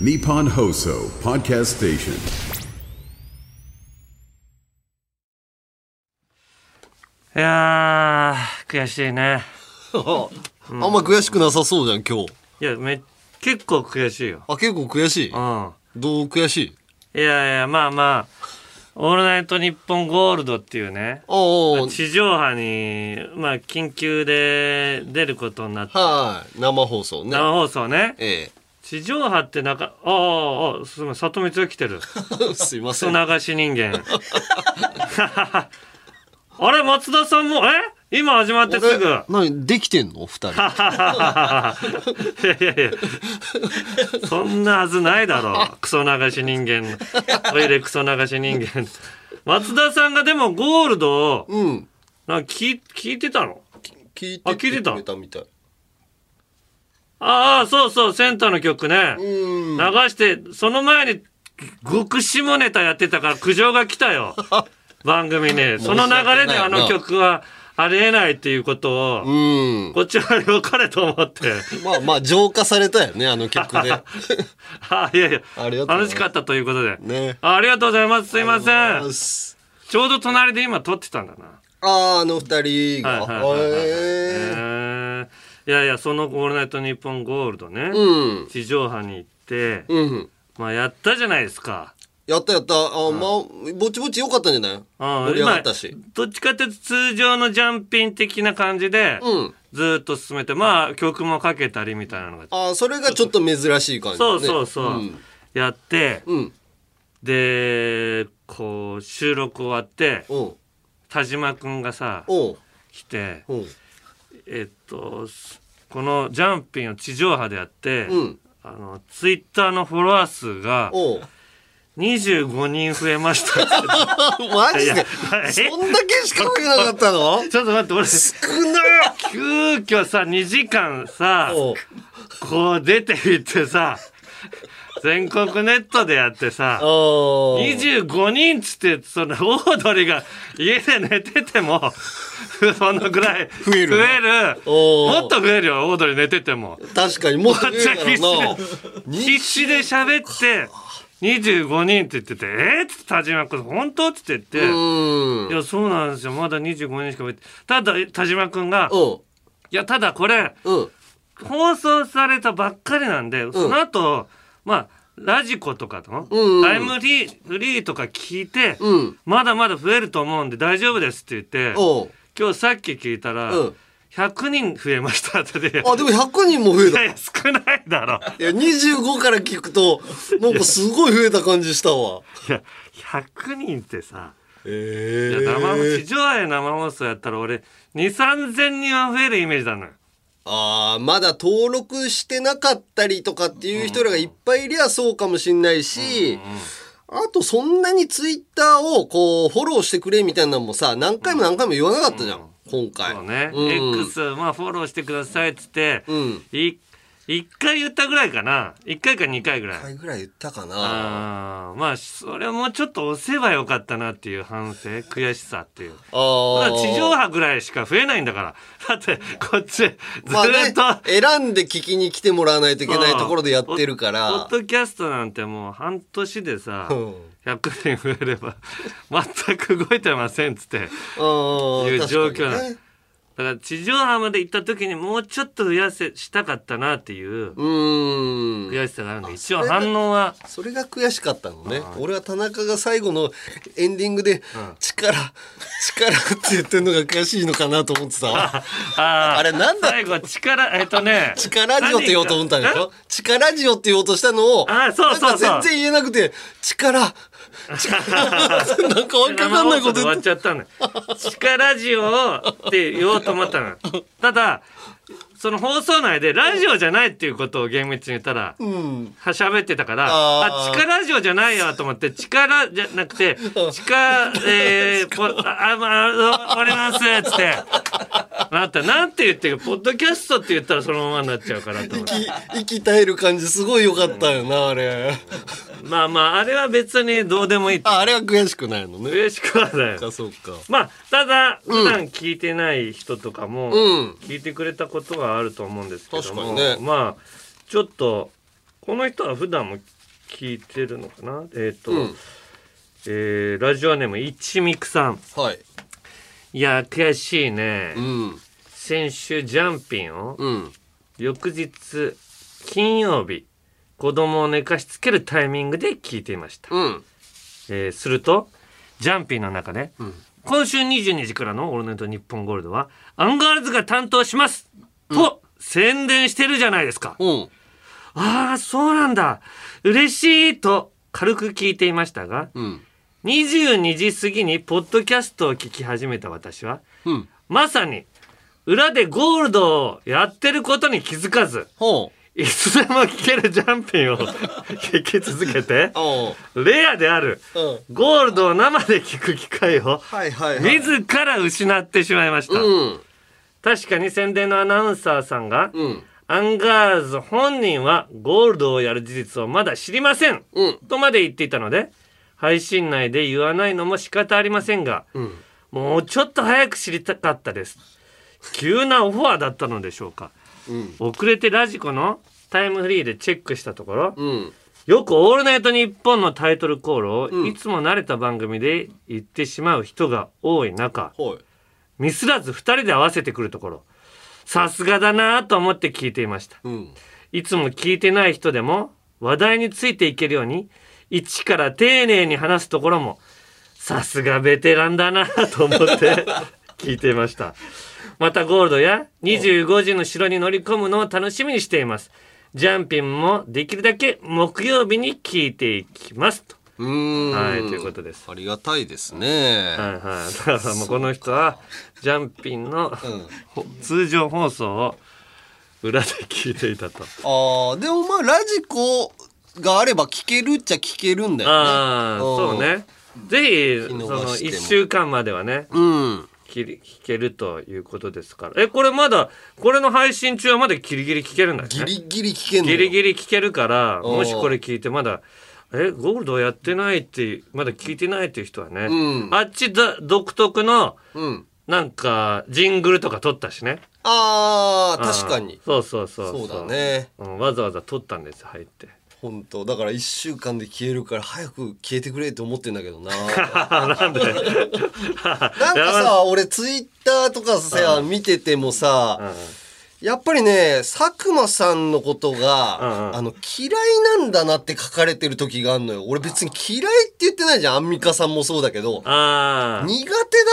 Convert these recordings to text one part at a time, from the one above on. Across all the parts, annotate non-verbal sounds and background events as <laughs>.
Nippon Hoso Podcast Station. いやー悔しいね。<laughs> あんま悔しくなさそうじゃん今日。いやめ結構悔しいよ。あ結構悔しい？うん。どう悔しい？いやいやまあまあ「オールナイトニッポンゴールド」っていうね。おお地上波にまあ緊急で出ることになって。はい。生放送ね。生放送ね。え地上波ってなんかああああすみません里光が来てる。え <laughs> すいませクソん流し人間。<laughs> あれ松田さんもえ？今始まってすぐ。え何できてんの？二人。<laughs> いやいやいや。そんなはずないだろう。クソ流し人間。トイレクソ流し人間。松田さんがでもゴールドをうん。なんか聞い聞いてたの？聞いてあ聞いてた？くれたみたいああそうそうセンターの曲ね。うん。流してその前に極下ネタやってたから苦情が来たよ。<laughs> 番組ねその流れであの曲はありえないっていうことをうん。こっちは良かれと思って。まあまあ浄化されたよねあの曲で。<laughs> あいやいや。楽しかったということで。ね。あありがとうございます。すいませあんちょうど隣で今撮ってたんだな。あーあの二人が。はいはいはいはいへへーいやいやその「オールナイトニッポンゴールドね」えうん。地上波に行って、うん。まあやったじゃないですか。やったやった。あまあぼちぼち良かったんじゃない？うん盛り上がったし。今どっちかっていうと通常のジャンピン的な感じで、うん。ずーっと進めてまあ曲もかけたりみたいなのが。あーそれがちょっと珍しい感じだそうねそうそう、ん。やってうん。でこう収録終わっておう田島くんがさおう。来ておうえっとこのジャンピンを地上波でやって、うん。あのツイッターのフォロワー数がおう。25人増えました。<laughs> マジで？えそんだけしか増えなかったの？<laughs> ちょっと待って俺少な急遽さ2時間さこう出て行ってさ全国ネットでやってさ <laughs> おう25人っつってそのオードリーが家で寝てても <laughs> そのぐらい増える増える。もっと増えるよオードリー寝てても。確かにもっと増える必死で喋って25人って言ってて「えっ?」っつって田島君「本当?」っつって言って「うん。いやそうなんですよ。まだ25人しか増えてただ田島君が「おう。いやただこれうん。放送されたばっかりなんで、その後まあラジコとかの、うんうん。タイムリーフリーとか聞いて、うん。まだまだ増えると思うんで大丈夫ですって言っておう。今日さっき聞いたら、うん。100人増えましたって言って。あでも100人も増えた。いいやいや少ないだろ。や25から聞くとなんかすごい増えた感じしたわ。いや100人ってさえ。いや生地上波で生放送やったら俺2 3 0 0 0人は増えるイメージだのよああまだ登録してなかったりとかっていう人らがいっぱいいりゃそうかもしんないし、あとそんなにツイッターをこうフォローしてくれみたいなのもさ何回も何回も言わなかったじゃん、今回。そうね、うん、X まあフォローしてくださいっつって、うん。い1回言ったぐらいかな。1回か2回ぐらい。1回ぐらい言ったかな。あーまあそれもちょっと押せばよかったなっていう反省悔しさっていう。あまだ地上波ぐらいしか増えないんだから。だってこっちずっと、まあね選んで聞きに来てもらわないといけないところでやってるかポッらドキャストなんてもう半年でさ、うん。100人増えれば全く動いてませんっつって。いう状況なのだから地上波まで行った時にもうちょっと増やせしたかったなっていううん。悔しさがあるんで一応反応はそれが悔しかったのね。俺は田中が最後のエンディングで「力力」って言ってるのが悔しいのかなと思ってたわ。<laughs> あー。あれなんだ？最後力えっとね力ジオって言おうと思ったんでしょ力ジオって言おうとしたのをあそうそうそう。なんか全然言えなくて力力 <laughs> なんかわけわかんないこと生放送で終わっちゃったのよ。力ラジオって言おうと思ったの。ただその放送内でラジオじゃないっていうことを厳密に言ったら、うん。は喋ってたからあー。あ力ラジオじゃないよと思って力じゃなくて力えー、ぽああまあ終わりますっつって。なった。なんて言ってるポッドキャストって言ったらそのままになっちゃうからと思って。息息絶える感じすごい良かったよなあれ。まあまああれは別にどうでもいいああれは悔しくないのね。嬉しくはない。あそうか。まあただ普段聞いてない人とかもうん。聞いてくれたことがあると思うんですけども、ね。まあちょっとこの人は普段も聞いてるのかな？えっ、と、うん。えーラジオネーム一ミクさん。はい。いや悔しいね、うん。先週ジャンピンをうん。翌日金曜日子供を寝かしつけるタイミングで聞いていました、うん。えーするとジャンピンの中で、今週22時からの「オールナイトニッポンゴールド」はアンガールズが担当しますと、宣伝してるじゃないですか。うん。ああそうなんだ。嬉しいと軽く聞いていましたがうん。22時過ぎにポッドキャストを聞き始めた私はうん。まさに裏でゴールドをやってることに気づかずほう。いつでも聞けるジャンピンを <laughs> 聞き続けて <laughs> レアであるうん。ゴールドを生で聞く機会を自ら失ってしまいました、うん確かに宣伝のアナウンサーさんが、うん。アンガールズ本人はゴールドをやる事実をまだ知りません、うん。とまで言っていたので配信内で言わないのも仕方ありませんが、ん。もうちょっと早く知りたかったです。急なオファーだったのでしょうか。うん。遅れてラジコのタイムフリーでチェックしたところ、うん。よく「オールナイトニッポン」のタイトルコールをうんいつも慣れた番組で言ってしまう人が多い中、はいミスらず2人で合わせてくるところ。さすがだなぁと思って聞いていました。うん。いつも聞いてない人でも話題についていけるように一から丁寧に話すところもさすがベテランだなぁと思って <laughs> 聞いていました。またゴールドや25時の城に乗り込むのを楽しみにしています。ジャンピンもできるだけ木曜日に聞いていきますとうーん。はいということです。ありがたいですね。はいはい。だからもうこの人はジャンピンの、ほ通常放送を裏で聞いていたと。ああでもまあラジコがあれば聞けるっちゃ聞けるんだよね。ああ、そうね。ぜひ、そのしても。1週間まではね、うん。聞り聞けるということですから。え、これまだ、これの配信中はまだギリギリ聞けるんだよね。ギリギリ聞けんのよ。ギリギリ聞けるから、もしこれ聞いてまだ、え、ゴールドやってないって、まだ聞いてないっていう人はね、うん。あっちだ独特の、うん。なんか、ジングルとか撮ったしね。ああ確かに。そうそうそうそう。だね。うん、わざわざ撮ったんです入って。本当。だから1週間で消えるから早く消えてくれって思ってんだけどな。<laughs> なんで？<laughs> なんかさ俺ツイッターとかさ見ててもさやっぱりね佐久間さんのことうんがうん。あの嫌いなんだなって書かれてる時があるのよ。俺別に嫌いって言ってないじゃん。アンミカさんもそうだけど。苦手だ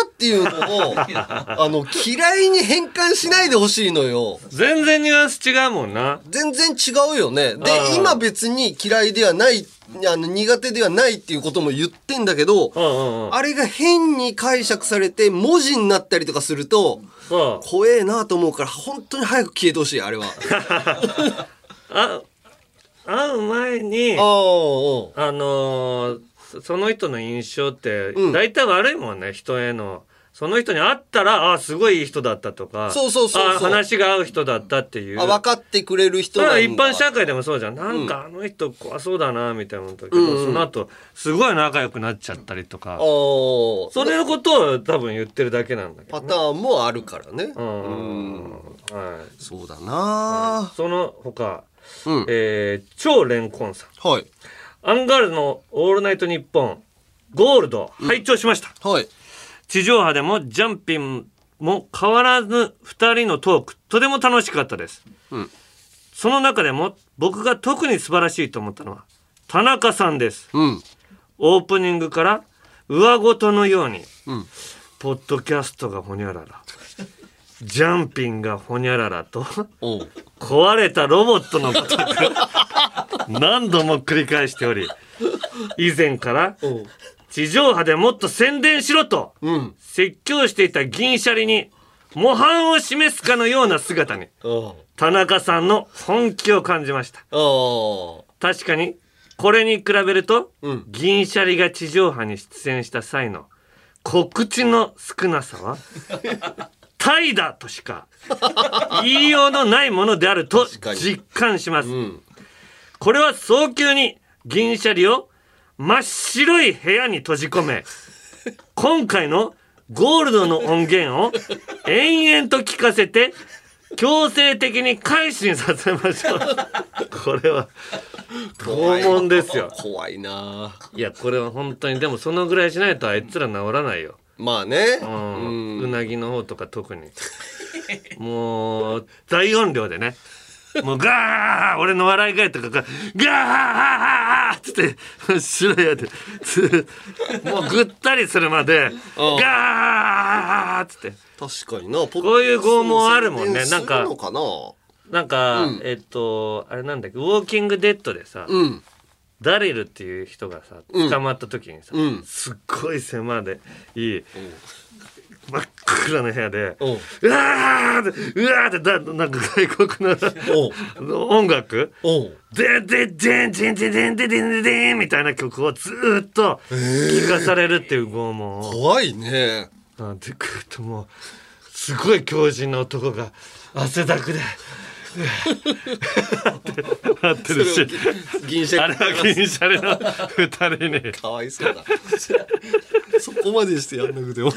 っていうのを <laughs> あの嫌いに変換しないでほしいのよ。全然ニュアンス違うもんな。全然違うよね。でうん。今別に嫌いではないあの苦手ではないっていうことも言ってんだけどうんうんうん。あれが変に解釈されて文字になったりとかするとそう怖えなと思うから本当に早く消えてほしいあれは。<laughs> あ会う前にあああのーそその人の印象ってうん。大体悪いもんね、人へのその人に会ったらあすごいいい人だったとかそうそうそう話が合う人だったっていう。あ分かってくれる人だ。一般社会でもそうじゃん。なんかあの人怖そうだなみたいなのだけど、うんうん。その後すごい仲良くなっちゃったりとか。ああそれのことを多分言ってるだけなんだけどね、パターンもあるからね。うん。うん。はい、そうだな。その他、うん。えー超レンコンさん。はい。アンガールズの「オールナイトニッポン」ゴールド拝聴しました、はい地上波でもジャンピンも変わらず2人のトークとても楽しかったです、うん。その中でも僕が特に素晴らしいと思ったのは田中さんです。うん。オープニングから上ごとのように、うん。ポッドキャストがほにゃららジャンピンがほにゃららと壊れたロボットのことく何度も繰り返しており以前から地上波でもっと宣伝しろとうん。説教していた銀シャリに模範を示すかのような姿に <laughs> あ田中さんの本気を感じました。あ確かにこれに比べると、うん。銀シャリが地上波に出演した際の告知の少なさは <laughs> 怠惰としか言いようのないものであると実感します、うん。これは早急に銀シャリを真っ白い部屋に閉じ込め今回のゴールドの音源を延々と聞かせて強制的に改心させましょう。これは拷問ですよ。怖いな。いやこれは本当にでもそのぐらいしないとあいつら治らないよ。まあね。うん。うなぎの方とか特に。もう大音量でねもうガー俺の笑い声とかがガーッつって白屋でつもうぐったりするまでガーッつって。確かになここういう拷問あるもんねなんかな。なんか、えっとあれなんだっけ「ウォーキングデッド」でさ、うん。ダリルっていう人がさ捕まった時にさ、うん。すっごい狭でいい、真っ暗な部屋で、う。んうわーってうわーってだなんか外国の音楽？でででんでんでんでんでんでんでんでんみたいな曲をずーっと聴かされるっていう拷問を。怖いね。なんてくるともうすごい強靭な男が汗だくで。なってるし。銀シャあれは銀シャリの二人に。かわいそうだ。そこまでしてやんなくても。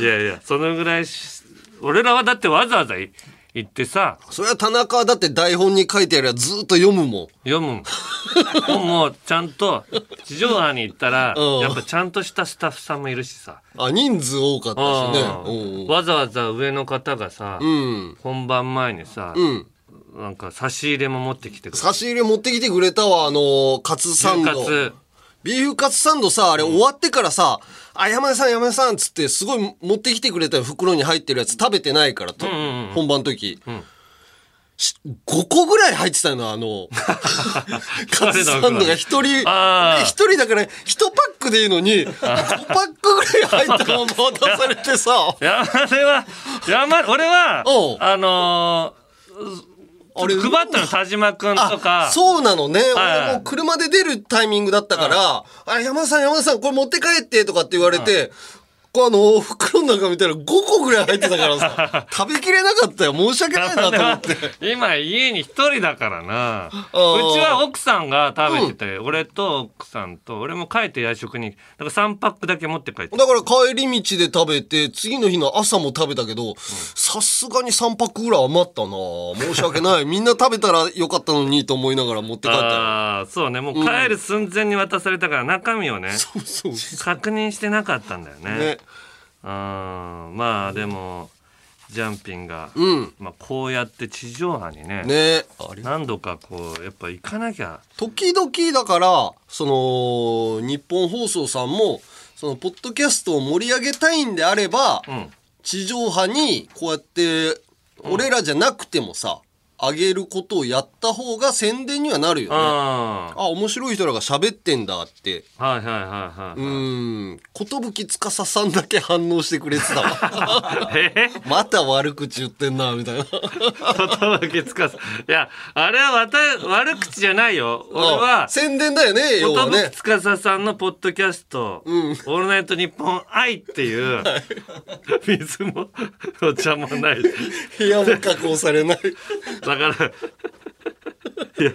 いやいやそのぐらいし俺らはだってわざわざい行ってさ。それは田中はだって台本に書いてあるやつずっと読むもん。読むもん <laughs> もうちゃんと地上波に行ったらうん。やっぱちゃんとしたスタッフさんもいるしさ。あ人数多かったしね。うん。わざわざ上の方がさうん。本番前にさうん。なんか差し入れも持ってきてくれ差し入れ持ってきてくれたわあのカツサンド。牛カツ。ビーフカツサンドさあれ終わってからさ「あ山根さん山根さん」っつってすごい持ってきてくれたよ袋に入ってるやつ食べてないからと、本番の時、し5個ぐらい入ってたよなあの <laughs> カツサンドが一人あー。一人だから1パックでいいのに5パックぐらい入ったまま渡されてさ。山根は山俺はあのあれー、配ったの田島君とか。あそうなのね。はい。俺も車で出るタイミングだったから、あ、山田さん山田さんこれ持って帰ってとかって言われて、あの、袋の中見たら5個ぐらい入ってたからさ、<laughs> 食べきれなかったよ。申し訳ないなと思って。<laughs> 今家に一人だからな。うー。ちは奥さんが食べてて、俺と奥さんと俺も帰って夜食にだから3パックだけ持って帰って。だから帰り道で食べて、次の日の朝も食べたけど、さすがに3パックぐらい余ったな。申し訳ない。<laughs> みんな食べたらよかったのにと思いながら持って帰ったよ。ああそうね。もう帰る寸前に渡されたから中身をね、そうそう。確認してなかったんだよね。ね。まあでもジャンピンが、うん。まあ、こうやって地上波にねね。何度かこうやっぱ行かなきゃ。時々だからその日本放送さんもそのポッドキャストを盛り上げたいんであれば、ん。地上波にこうやって俺らじゃなくてもさ上げることをやった方が宣伝にはなるよね。ああ面白い人らが喋ってんだって。あはいはいはいはい、うーん。寿司さんだけ反応してくれてたわ。<laughs> え？また悪口言ってんな、みたいな。<laughs> 寿つかすいやあれはわた悪口じゃないよ俺は宣伝だよね、要はね。寿司さんのポッドキャスト「オールナイトニッポン愛」っていう水もお茶もない部屋も確保されない。だからいや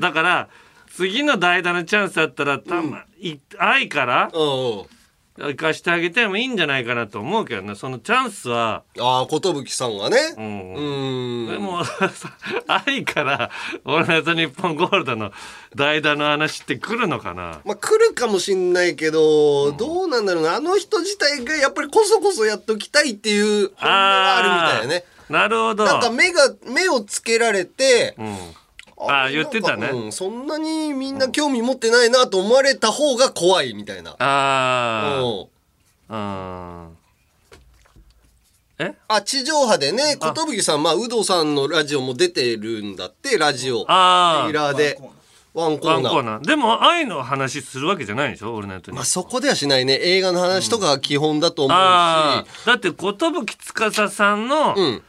だから次の代打のチャンスあったらたま、い愛からうん。行かしてあげてもいいんじゃないかなと思うけどねそのチャンスはああ、寿さんがね。ううんん。でも <laughs> 愛から「オールナイトニッポンゴールド」の代打の話って来るのかな？まあ来るかもしんないけど、どうなんだろうな。あの人自体がやっぱりこそこそやっときたいっていう本音があるみたいよね。なるほどなんか目が、目をつけられて、うんああ言ってたねうん、そんなにみんな興味持ってないなと思われた方が怖いみたいな。あうんあうんえ？あ、地上波でね、寿さん、まあ、有働さんのラジオも出てるんだって、ラジオ。あレギュラーで。ワンコーナー。コーナーでも愛の話するわけじゃないでしょ？俺のやつにまあ、そこではしないね。映画の話とかが基本だと思うし。ああだって寿司さんのうん。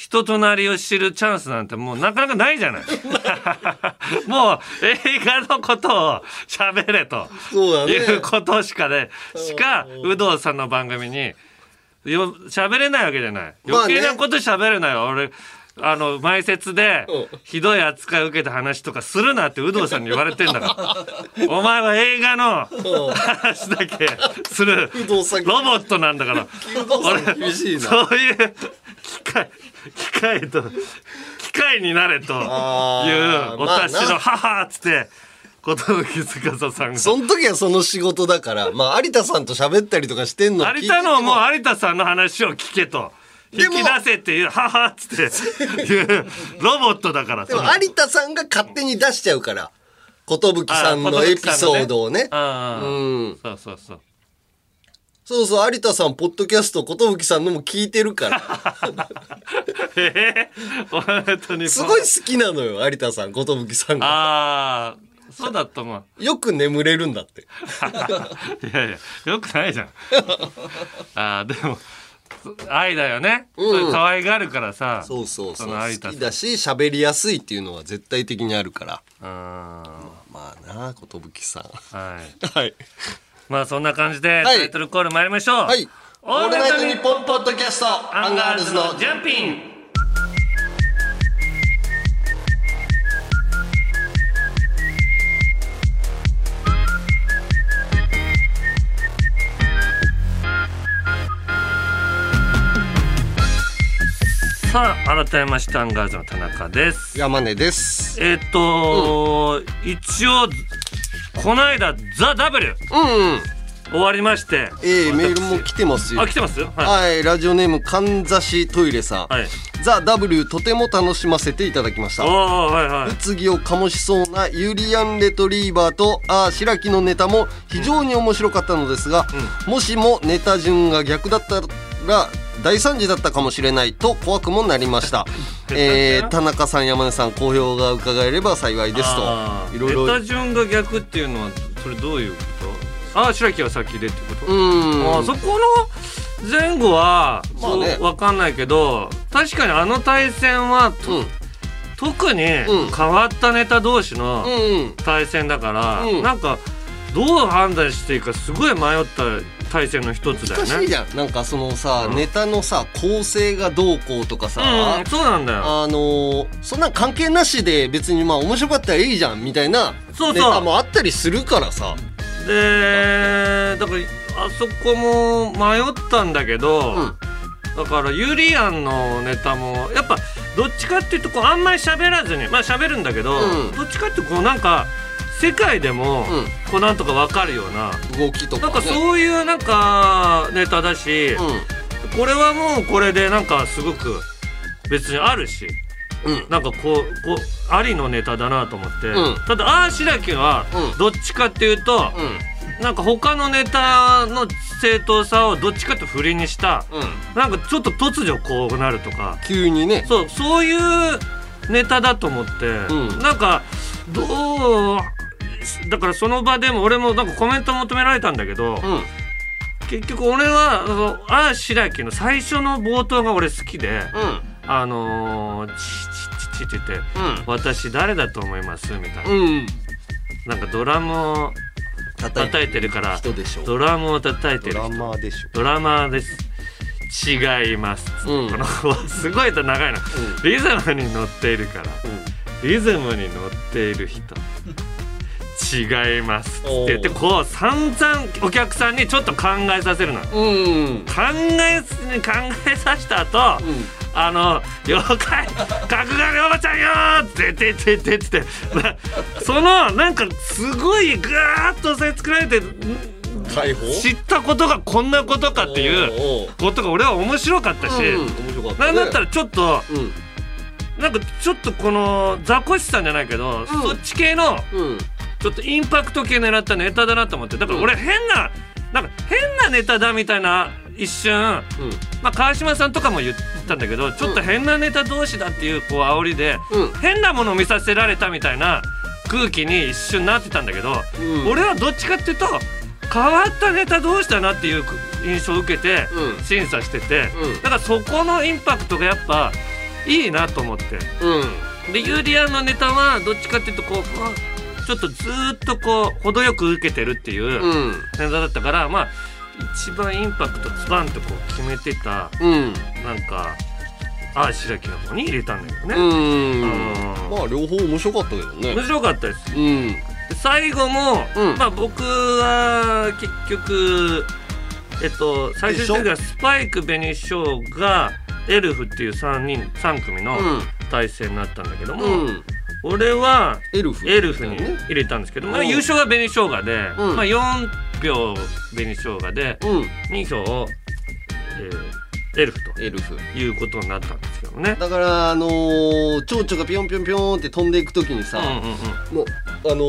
人となりを知るチャンスなんてもうなかなかないじゃない。<laughs> もう映画のことを喋れということしかね。しか有働さんの番組によ喋れないわけじゃない。余計なこと喋るなよ、俺あの前説でうん。ひどい扱いを受けた話とかするなって有働さんに言われてんだから。お前は映画の話だけするロボットなんだから。有働さん厳しいな。そういう機械機械と機いになれというお達しの母っつって寿司さんが。その時はその仕事だから、まあ、有田さんと喋ったりとかしてんの有田のもう有田さんの話を聞けと引き出せっていう「はは」っつって。<laughs> ロボットだからでも有田さんが勝手に出しちゃうから寿さんのエピソードをね。ああ、うん。そうそう。そうそうそう。有田さんポッドキャスト寿さんのも聞いてるから。<laughs> ええ本当にすごい好きなのよ有田さん寿さんが。ああそうだと思うよく眠れるんだって。<laughs> いやいやよくないじゃん。ああでも愛だよね、うん。可愛がるからさ。そうそうそう。好きだし喋りやすいっていうのは絶対的にあるから。あまあな寿さん。ーはい。はい。まあそんな感じではい。タイトルコール参りましょう。はい。オールナイトニッポンポッドキャストアンガールズのジャンピンさあ改めましてアンガールズの田中です。山根です。えっ、と、一応この間「ザ・ w うんうん。終わりまして。ええメールも来てますよ。あ来てます？ははい、ラジオネームかんざしトイレさん、い、はい、ザ・ W とても楽しませていただきました。はいはい。物議を醸しそうなユリアン・レトリーバーとあー白木のネタも非常に面白かったのですが、もしもネタ順が逆だったら大惨事だったかもしれないと怖くもなりました、<laughs> えー、田中さん山根さん好評が伺えれば幸いですと。いろいろ。ネタ順が逆っていうのはそれどういうこと？ああ白木は先でってこと、うん。あーそこの前後は、まあね。そうわかんないけど確かにあの対戦は、とうん。特にうん。変わったネタ同士のうん。対戦だから、うん。なんかどう判断していいかすごい迷った対戦の一つだよね。難しいじゃん。なんかそのさ、うん。ネタのさ構成がどうこうとかさ、うん、そうなんだよ。あのーそんなん関係なしで別にまあ面白かったらいいじゃんみたいなそうそう。ネタもあったりするからさ。でだからあそこも迷ったんだけど、うん。だからユリアンのネタもやっぱどっちかっていうとこうあんまり喋らずにまあ喋るんだけど、うん。どっちかっていうとこうなんか世界でもうん。こうなんとかわかるような、動きとか、ね、なんかそういうなんかネタだし、うこれはもうこれでなんかすごく別にあるし。んうん。なんかこうこうありのネタだなと思って、うん。ただああ白木はうん。どっちかっていうと、うん。なんか他のネタの正当さをどっちかと振りにした。うん。なんかちょっと突如こうなるとか。急にね。そうそういうネタだと思って、うん。なんかどうだからその場でも俺もなんかコメント求められたんだけど、うん。結局俺はあのああ白木の最初の冒頭が俺好きで、あのー、チチチチって言ってうん「私誰だと思います?」みたいな、うん。なんかドラムを叩叩いてるからドラムを叩いてドラマーでしょ。ドラマーです。違います、うん。このすごいと長いの、リズムに乗っているから。リズムに乗っている人違いますって言ってこう散々お客さんにちょっと考えさせるの。考うん。うんえす考えさせた後、あの「了解。角刈りおばちゃんよ!」ってってってってって。ってなそのなんかすごいぐーっとそれ作られて解放？知ったことがこんなことかっていうことが俺は面白かったし、うんね。なんだったらちょっとうん。なんかちょっとこのザコシさんじゃないけど、そっち系のうんちょっとインパクト系狙ったネタだなと思って。だから俺変ななんか変なネタだみたいな一瞬うん。まあ川島さんとかも言ったんだけどちょっと変なネタ同士だっていうこう煽りで、うん。変なものを見させられたみたいな空気に一瞬なってたんだけど、うん。俺はどっちかっていうと変わったネタ同士だなっていう印象を受けてうん。審査してて、うん。だからそこのインパクトがやっぱいいなと思って。うん。でユーリアンのネタはどっちかっていうとこうあちょっとずーっとこう程よく受けてるっていううん。ネタだったからまあ一番インパクトズバンとこう決めてたうん。なんかああ白木の方に入れたんだけどね、まあ両方面白かったけどね。面白かったです。うん。で最後も、うん。まあ僕は結局えっと最終的にはスパイク紅しょうがエルフっていう3人3組のうん。体制になったんだけども、うん俺はエルフ。エルフにね。入れたんですけど、まあ、うん優勝は紅生姜で、うん。まあ、4票紅生姜でうん。2票、えーエルフとエルフ。いうことになったんですけどね。だからあのー、蝶々がピョンピョンピョンって飛んでいく時にさ、うんうんうん。もうあの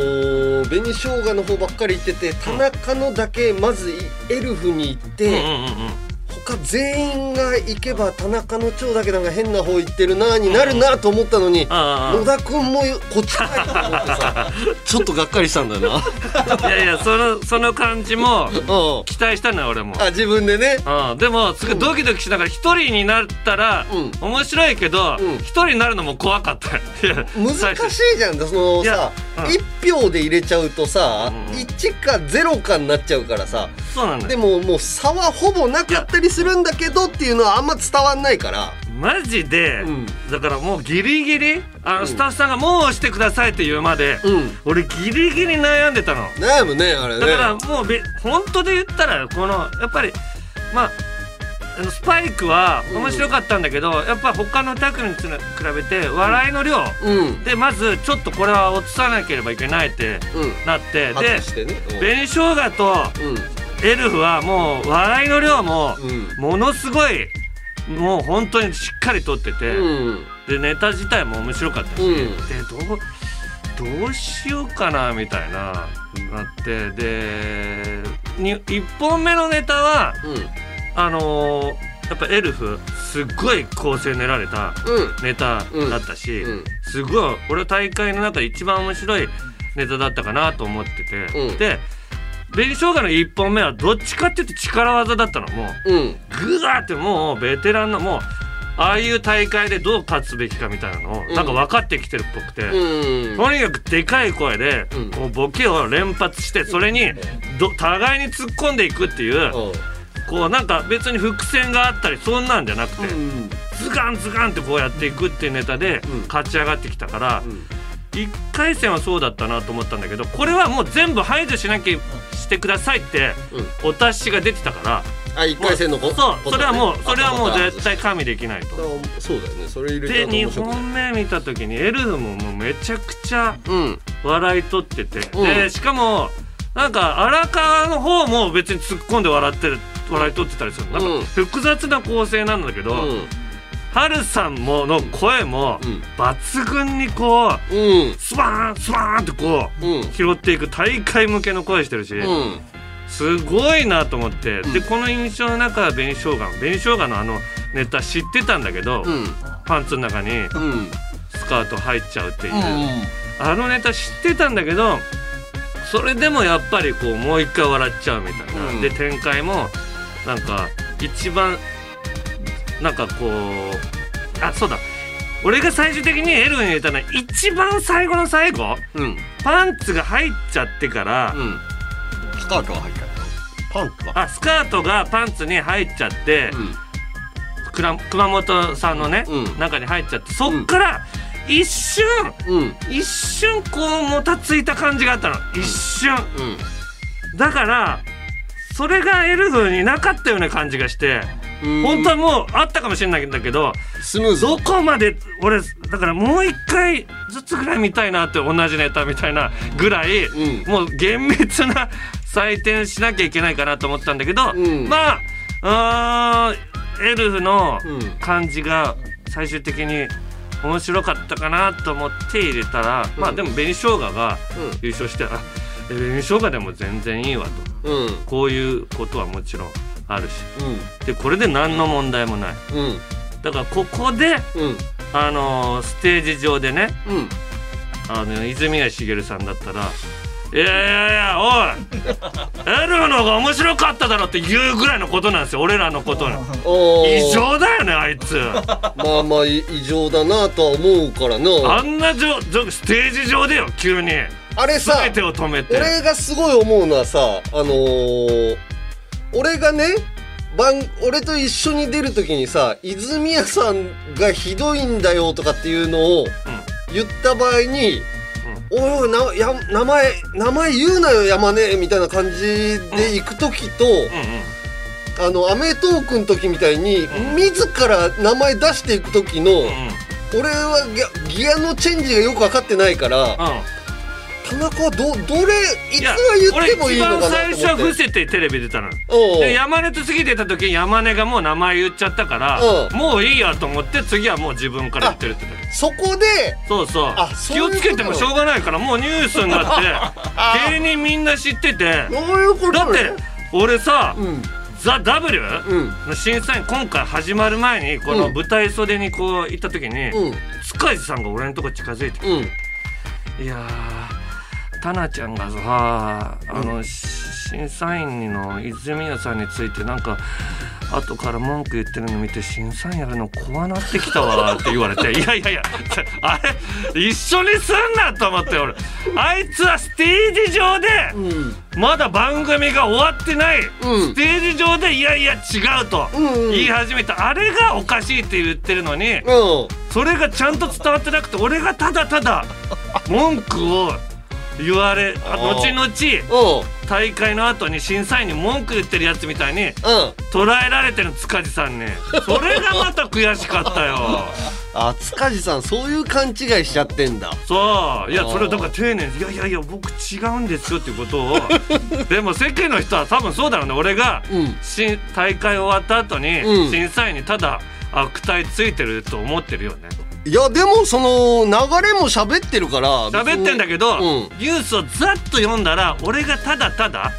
ー、紅生姜の方ばっかり行ってて田中のだけまずエルフに行って、うんうんうんうん他全員が行けば田中の長だけなんか変な方行ってるなになるなと思ったのに、野田君もこっちかいと思ってさ <laughs> ちょっとがっかりしたんだよな。<laughs> いやいやそのその感じもうん。期待したのよ俺も。あ自分でね。うん、でもすごいドキドキしながら一人になったらうん。面白いけどうん。一人になるのも怖かった。<laughs> 難しいじゃんそのさ、うん。一票で入れちゃうとさ、うん1か0かになっちゃうからさ。そうなんだでよももう差はほぼなかったりするんだけどっていうのはあんま伝わんないから。マジで、うん。だからもうギリギリ？あのん。スタッフさんがもう押してくださいって言うまで、うん。俺ギリギリ悩んでたの。悩むねあれね。だからもうべ本当で言ったらこのやっぱりまああのスパイクは面白かったんだけど、やっぱ他のタクにつな比べて笑いの量、うん。でまずちょっとこれは落とさなければいけないってうん。なってで外してね。紅生姜とうんエルフはもう笑いの量もうん。ものすごいもう本当にしっかりとってて、うん。でネタ自体も面白かったし、うん。でどうどうしようかなみたいななってでに1本目のネタはうん。あのーやっぱエルフすっごい構成練られたうん。ネタだったし、うん。すごい俺大会の中で一番面白いネタだったかなと思ってて、うん。で紅生姜の1本目はどっちかっていうと力技だったの。もううん。グワーってもうベテランのもうああいう大会でどう勝つべきかみたいなのをうん。なんか分かってきてるっぽくて、うん。とにかくでかい声でうん。こうボケを連発してそれにど互いに突っ込んでいくっていうこうなんか別に伏線があったりそんなんじゃなくてうん。ズガンズガンってこうやっていくっていうネタでうん。勝ち上がってきたからうん1回戦はそうだったなと思ったんだけどこれはもう全部排除しなきゃしてくださいってうん。お達しが出てたから。あ一回戦のこそうことそれはもうねそれはもうあ絶対加味できないと。そうだよね。それ入れで2うと面白くない。本目見た時にエルフももうめちゃくちゃうん。笑い取ってて、うん。でしかもなんか荒川の方も別に突っ込んで笑ってる笑い取ってたりするなんうん。か複雑な構成なんだけど、うんハルさんもの声もうん。抜群にこううん。スワーンスワーンってこううん。拾っていく大会向けの声してるし、うん。すごいなと思って、うん。でこの印象の中は紅生姜紅生姜のあのネタ知ってたんだけど、うん。パンツの中にうん。スカート入っちゃうっていう、うん。あのネタ知ってたんだけどそれでもやっぱりこうもう一回笑っちゃうみたいな、うん。で展開もなんか一番なんかこうあそうだ。俺が最終的にエルフに入れたのは一番最後の最後うん。パンツが入っちゃってから、うん。スカートが入った。パンツがあスカートがパンツに入っちゃって、くら熊本さんのね、うん。中に入っちゃってそっから一瞬、うん。うん一瞬こうもたついた感じがあったの。一瞬、だからそれがエルフになかったような感じがして、うん本当はもうあったかもしれないんだけどスムーズ。どこまで俺だからもう一回ずつぐらい見たいなって同じネタみたいなぐらい、うん。もう厳密な採点しなきゃいけないかなと思ったんだけど、うん。まあうーんエルフのうん感じが最終的に面白かったかなと思って入れたら、まあでも紅生姜がうん。優勝して、あえ紅生姜でも全然いいわと。うん。こういうことはもちろんあるし。うん。でこれで何の問題もない。うん。だからここで、うん。あのーステージ上でねうん。あの泉谷しげるさんだったら「いやいやいやおいエルフの方が面白かっただろ」って言うぐらいのことなんですよ俺らのことの異常だよねあいつ。まあまあい異常だなとは思うからな。あんなじょステージ上でよ急に。あれさ全てを止めて。俺がすごい思うのはさあのー、俺がね番俺と一緒に出る時にさ泉谷さんがひどいんだよとかっていうのを言った場合に「おいおいなや名前名前言うなよ山根」みたいな感じで行く時と、うんうん。あの『アメトーーク』の時みたいに、うん。自ら名前出していく時の、うんうん。俺はギアのチェンジがよく分かってないからうん田中はどどれいつは言ってもいいのかなと思って。俺一番最初は伏せてテレビ出たので山根と次出た時に山根がもう名前言っちゃったからう。んもういいやと思って次はもう自分から言ってるってそこでそうそう。気をつけてもしょうがないからもうニュースになって <laughs> 芸人みんな知ってて。だって俺さうん「ザ・ w うん。の審査員今回始まる前にこの舞台袖にこう行った時にうん。塚地さんが俺のとこ近づいてきてうん。いやータナちゃんがさあの、し審査員の泉谷さんについてなんか後から文句言ってるの見て審査員やるの怖なってきたわ <laughs> って言われて。いやいやいやあれ？一緒にすんなと思って俺。あいつはステージ上でうん。まだ番組が終わってない、うん。ステージ上でいやいや違うとうんうん。言い始めた。あれがおかしいって言ってるのにうん。それがちゃんと伝わってなくて俺がただただ文句を言われ後々うん。大会の後に審査員に文句言ってるやつみたいにうん。捉えられてる塚地さんにそれがまた悔しかったよ。<laughs> あ塚地さんそういう勘違いしちゃってんだ。そう。いやそれだから丁寧に「いやいやいや僕違うんですよ」っていうことを。<laughs> でも世間の人は多分そうだろうね。俺がうん。新大会終わった後にうん。審査員にただ悪態ついてると思ってるよねいやでもその流れも喋ってるから喋ってんだけど、うん。ニュースをざっと読んだら俺がただただ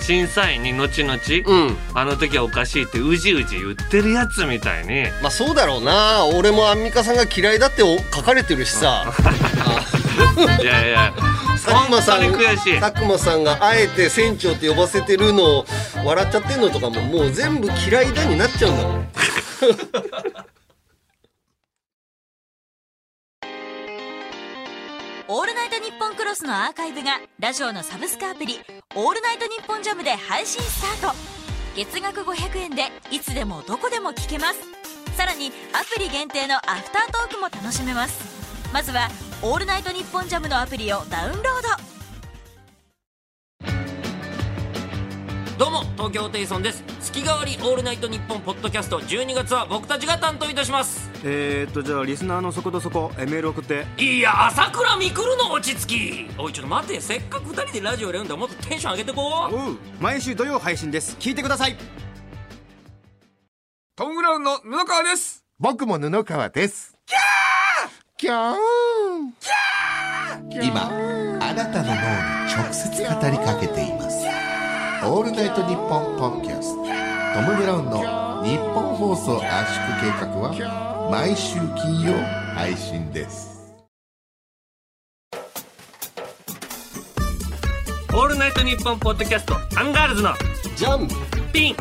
審査員に後々、うん。うんあの時はおかしいってうじうじ言ってるやつみたいに。まあそうだろうな。俺もアンミカさんが嫌いだってお書かれてるしさ。<laughs> いやいや。佐久間さん悔しい。佐久間さんがあえて船長って呼ばせてるのを笑っちゃってんのとかももう全部嫌いだになっちゃうんだもん <laughs> オールナイトニッポンクロスのアーカイブがラジオのサブスクアプリ「オールナイトニッポンジャムで配信スタート。月額500円でいつでもどこでも聞けます。さらにアプリ限定のアフタートークも楽しめます。まずは「オールナイトニッポンジャムのアプリをダウンロード。どうも東京ホテイソンです。月替わりオールナイトニッポンポッドキャスト12月は僕たちが担当いたします。えー、っとじゃあリスナーのそこそこえメール送って。いや朝倉未来の落ち着き。おいちょっと待てせっかく2人でラジオやるんだ。もっとテンション上げてこう。おう毎週土曜配信です。聞いてください。トム・ブラウンの布川です。僕も布川です。キャーキャー。今、あなたの脳に直接語りかけています。オールナイトニッポンポッドキャスト。トム・ブラウンの日本放送圧縮計画は毎週金曜配信です。オールナイトニッポンポッドキャストアンガールズのジャンピン。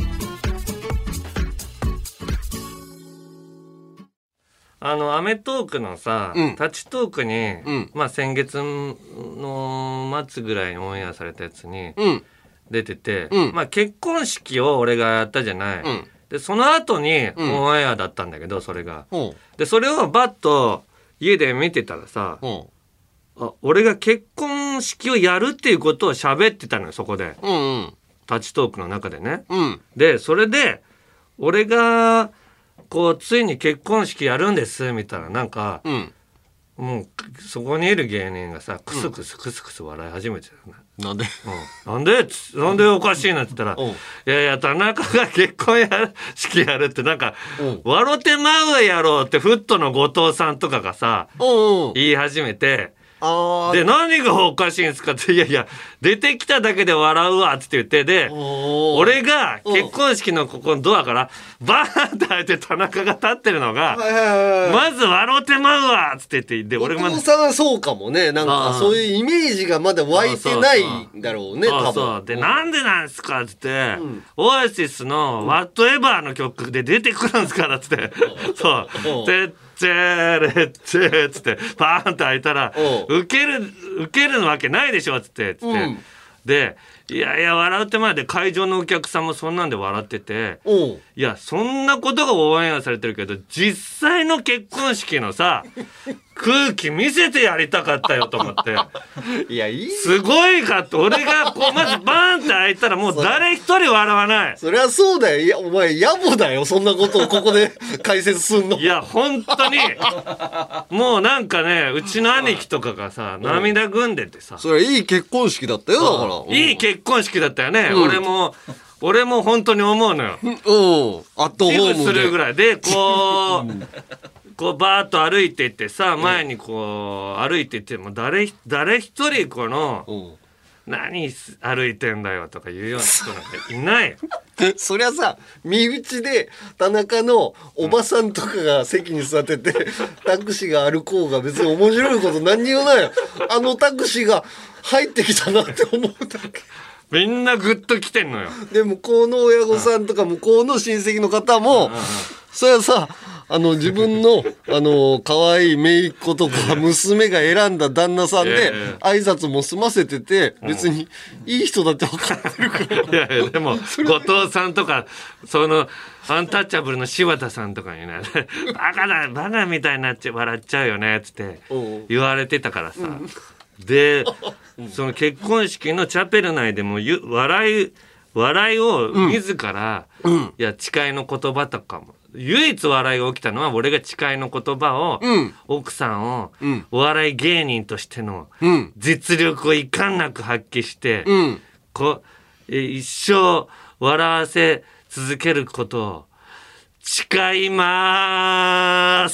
あの『アメトーーク』のさ、うん。タッチトークに、ん。まあ先月の末ぐらいにオンエアされたやつにうん。出てて、うん。まあ結婚式を俺がやったじゃない。うんで、その後にんオンエアだったんだけど、それが。で、それをバッと家で見てたらさ、ほあ俺が結婚式をやるっていうことを喋ってたのよ、そこで。ううんうんタッチトークの中でね。うんで、それで、俺が、こう、ついに結婚式やるんです、みたいな、なんか、うんもう、そこにいる芸人がさ、クスクスクスクス笑い始めてたよね。なんで？うん、なんで？つなんでおかしいなって言ったら、うん。いやいや、田中が結婚やる式やるって、なんかうん、笑ってまうやろうって、フットの後藤さんとかがさ、言い始めて、あで、何がおかしいんですかって、いやいや、出てきただけで笑うわって言って、で、俺が結婚式のここのドアから、バーンって開いて田中が立ってるのが、まず笑ってまうわって言って、で、俺がお父さんはそうかもね。なんかそういうイメージがまだ湧いてないんだろうね多。分。で、なんでなんですかっつって、オアシスの Whatever の曲で出てくるんですからっつって、そう。で、チェーレッチェーっつって、パーンって開いたら、う。受ける、受けるわけないでしょっつって、つって。うん。で、いやいや、笑うって前で会場のお客さんもそんなんで笑ってて、いや、そんなことがオンエアされてるけど、実際の結婚式のさ、<laughs> 空気見せてやりたかったよと思って。<laughs> いや、いい。すごいかって、俺がこう、まずバーンって開いたらもう誰一人笑わない。そりゃそうだよ。いや、お前、野暮だよ。そんなことをここで <laughs> 解説すんの。いや、本当に、もうなんかね、うちの兄貴とかがさ、涙ぐんでてさ、それいい結婚式だったよ、だから。いい結婚式だったよね。うん俺も、俺も本当に思うのよ。うん。アットホギブームで。するぐらいで、こう、こうバーッと歩いていってさ、前にこう、歩いてても、誰、誰一人この、うん何歩いてんだよとか言うような人なんかいない。<laughs> そりゃさ、身内で田中のおばさんとかが席に座ってて、<laughs> タクシーが歩こうが別に面白いこと何にもないよ。あのタクシーが入ってきたなって思うだけ。みんなグッと来てんのよ。で、向こうの親御さんとか向こうの親戚の方も、それはさ、あの、自分の、<laughs> あの、可愛い姪っ子とか娘が選んだ旦那さんでえ、挨拶も済ませてて、別にいい人だって分かってるから。いやいや、でも、後藤さんとか、その、アンタッチャブルの柴田さんとかにね、<laughs> バカだ、バカみたいになっちゃう、笑っちゃうよね、つって言われてたからさ。で、その結婚式のチャペル内でもゆ、笑い、笑いを自ら、いや、誓いの言葉とかも、唯一笑いが起きたのは、俺が誓いの言葉を、うん。奥さんを、ん。お笑い芸人としてのうん。実力を遺憾なく発揮して、うん。こえ一生笑わせ続けることを誓いま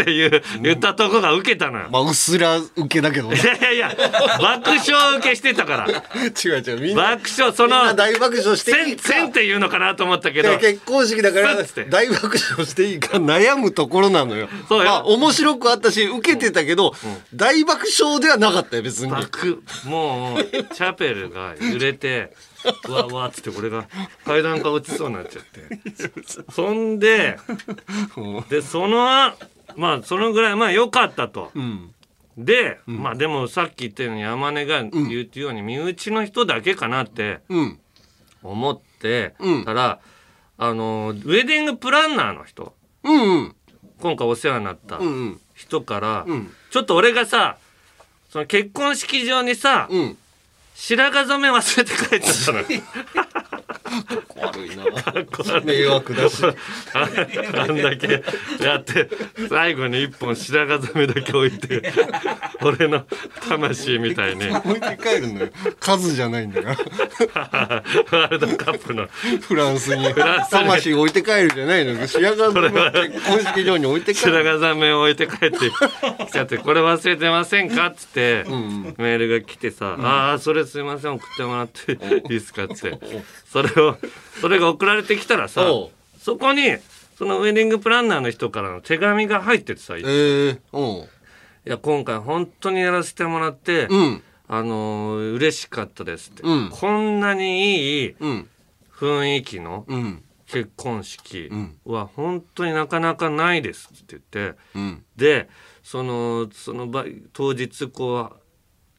って言う、言ったとこが受けたのよ。まあ、うっすら受けだけどねい。やいやいや、爆笑受けしてたから。違う違う。みんな、爆笑、そみんなの、大爆笑していせん、いか。せんって言うのかなと思ったけど、で結婚式だからつって大爆笑していいか悩むところなのよ。そうよまあ面白くあったし受けてたけど、大爆笑ではなかったよ別に。爆、もう、チャペルが揺れて、うわうわっつって俺が階段から落ちそうになっちゃって。そんで、で、その、まあ、そのぐらい、まあ、良かったと。うん。で、まあでもさっき言ったように山根が言ったように身内の人だけかなってうん。思ってうんたら、あのウェディングプランナーの人うんうん。今回お世話になったうんうん。人から、うんちょっと俺がさその結婚式場にさ、うん。白髪染め忘れて帰っちゃったの。<laughs> 悪いな。<laughs> 迷惑だし。ああんだけやって最後に一本白髪染めだけ置いて <laughs> 俺の魂みたいにワ置いて帰るのよ。数じゃないんだから。<laughs> ールドカップのフランスに。魂置いて帰るじゃないのよ。白髪の結婚式場に置いて帰白る。髪染めを置いて帰ってきちゃって「これ忘れてませんか?」っつってメールが来てさ「ああそれすいません送ってもらっていいですか?」ってそれをそれが送られてきたらさそこにそのウェディングプランナーの人からの手紙が入っててさ「いええうん。や今回本当にやらせてもらって、うん。あのー嬉しかったです」って、うんこんなにいいうん。雰囲気のうん。結婚式んは本当になかなかないですって言って。うん。でそのその場当日こ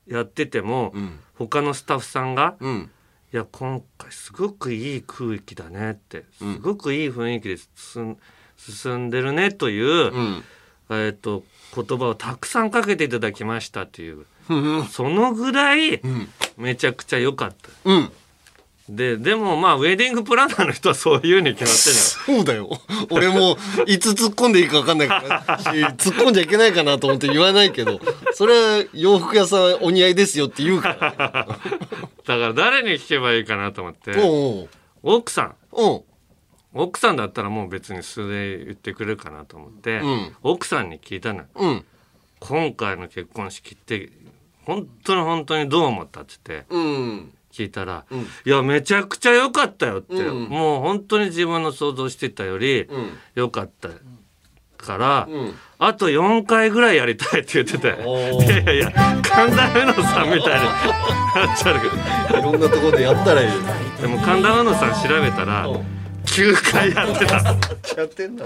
うやってても、ん他のスタッフさんがうん。「いや今回すごくいい空気だね」って「すごくいい雰囲気で進ん進んでるね」という、うん。えー、と言葉をたくさんかけていただきましたっていううん。そのぐらいんめちゃくちゃ良かった。うん。ででもまあウェディングプランナーの人はそういうに決まってる。そうだよ。俺も、いつ突っ込んでいいか分かんないから、し <laughs> 突っ込んじゃいけないかなと思って言わないけど、それは洋服屋さんお似合いですよって言うから。だから誰に聞けばいいかなと思って。奥さん。奥さんだったらもう別に素で言ってくれるかなと思って、うん。奥さんに聞いたのよ。うん。今回の結婚式って本当に本当にどう思ったって言ってうん。聞いたら、いやめちゃくちゃ良かったよって、うん。もう本当に自分の想像してたよりん。良かったから、んあと4回ぐらいやりたいって言ってたよおいやいやいや神田うのさんみたいになっちゃうけどいろんなところでやったらいいよ。でも神田うのさん調べたら9回やってたやってんだ。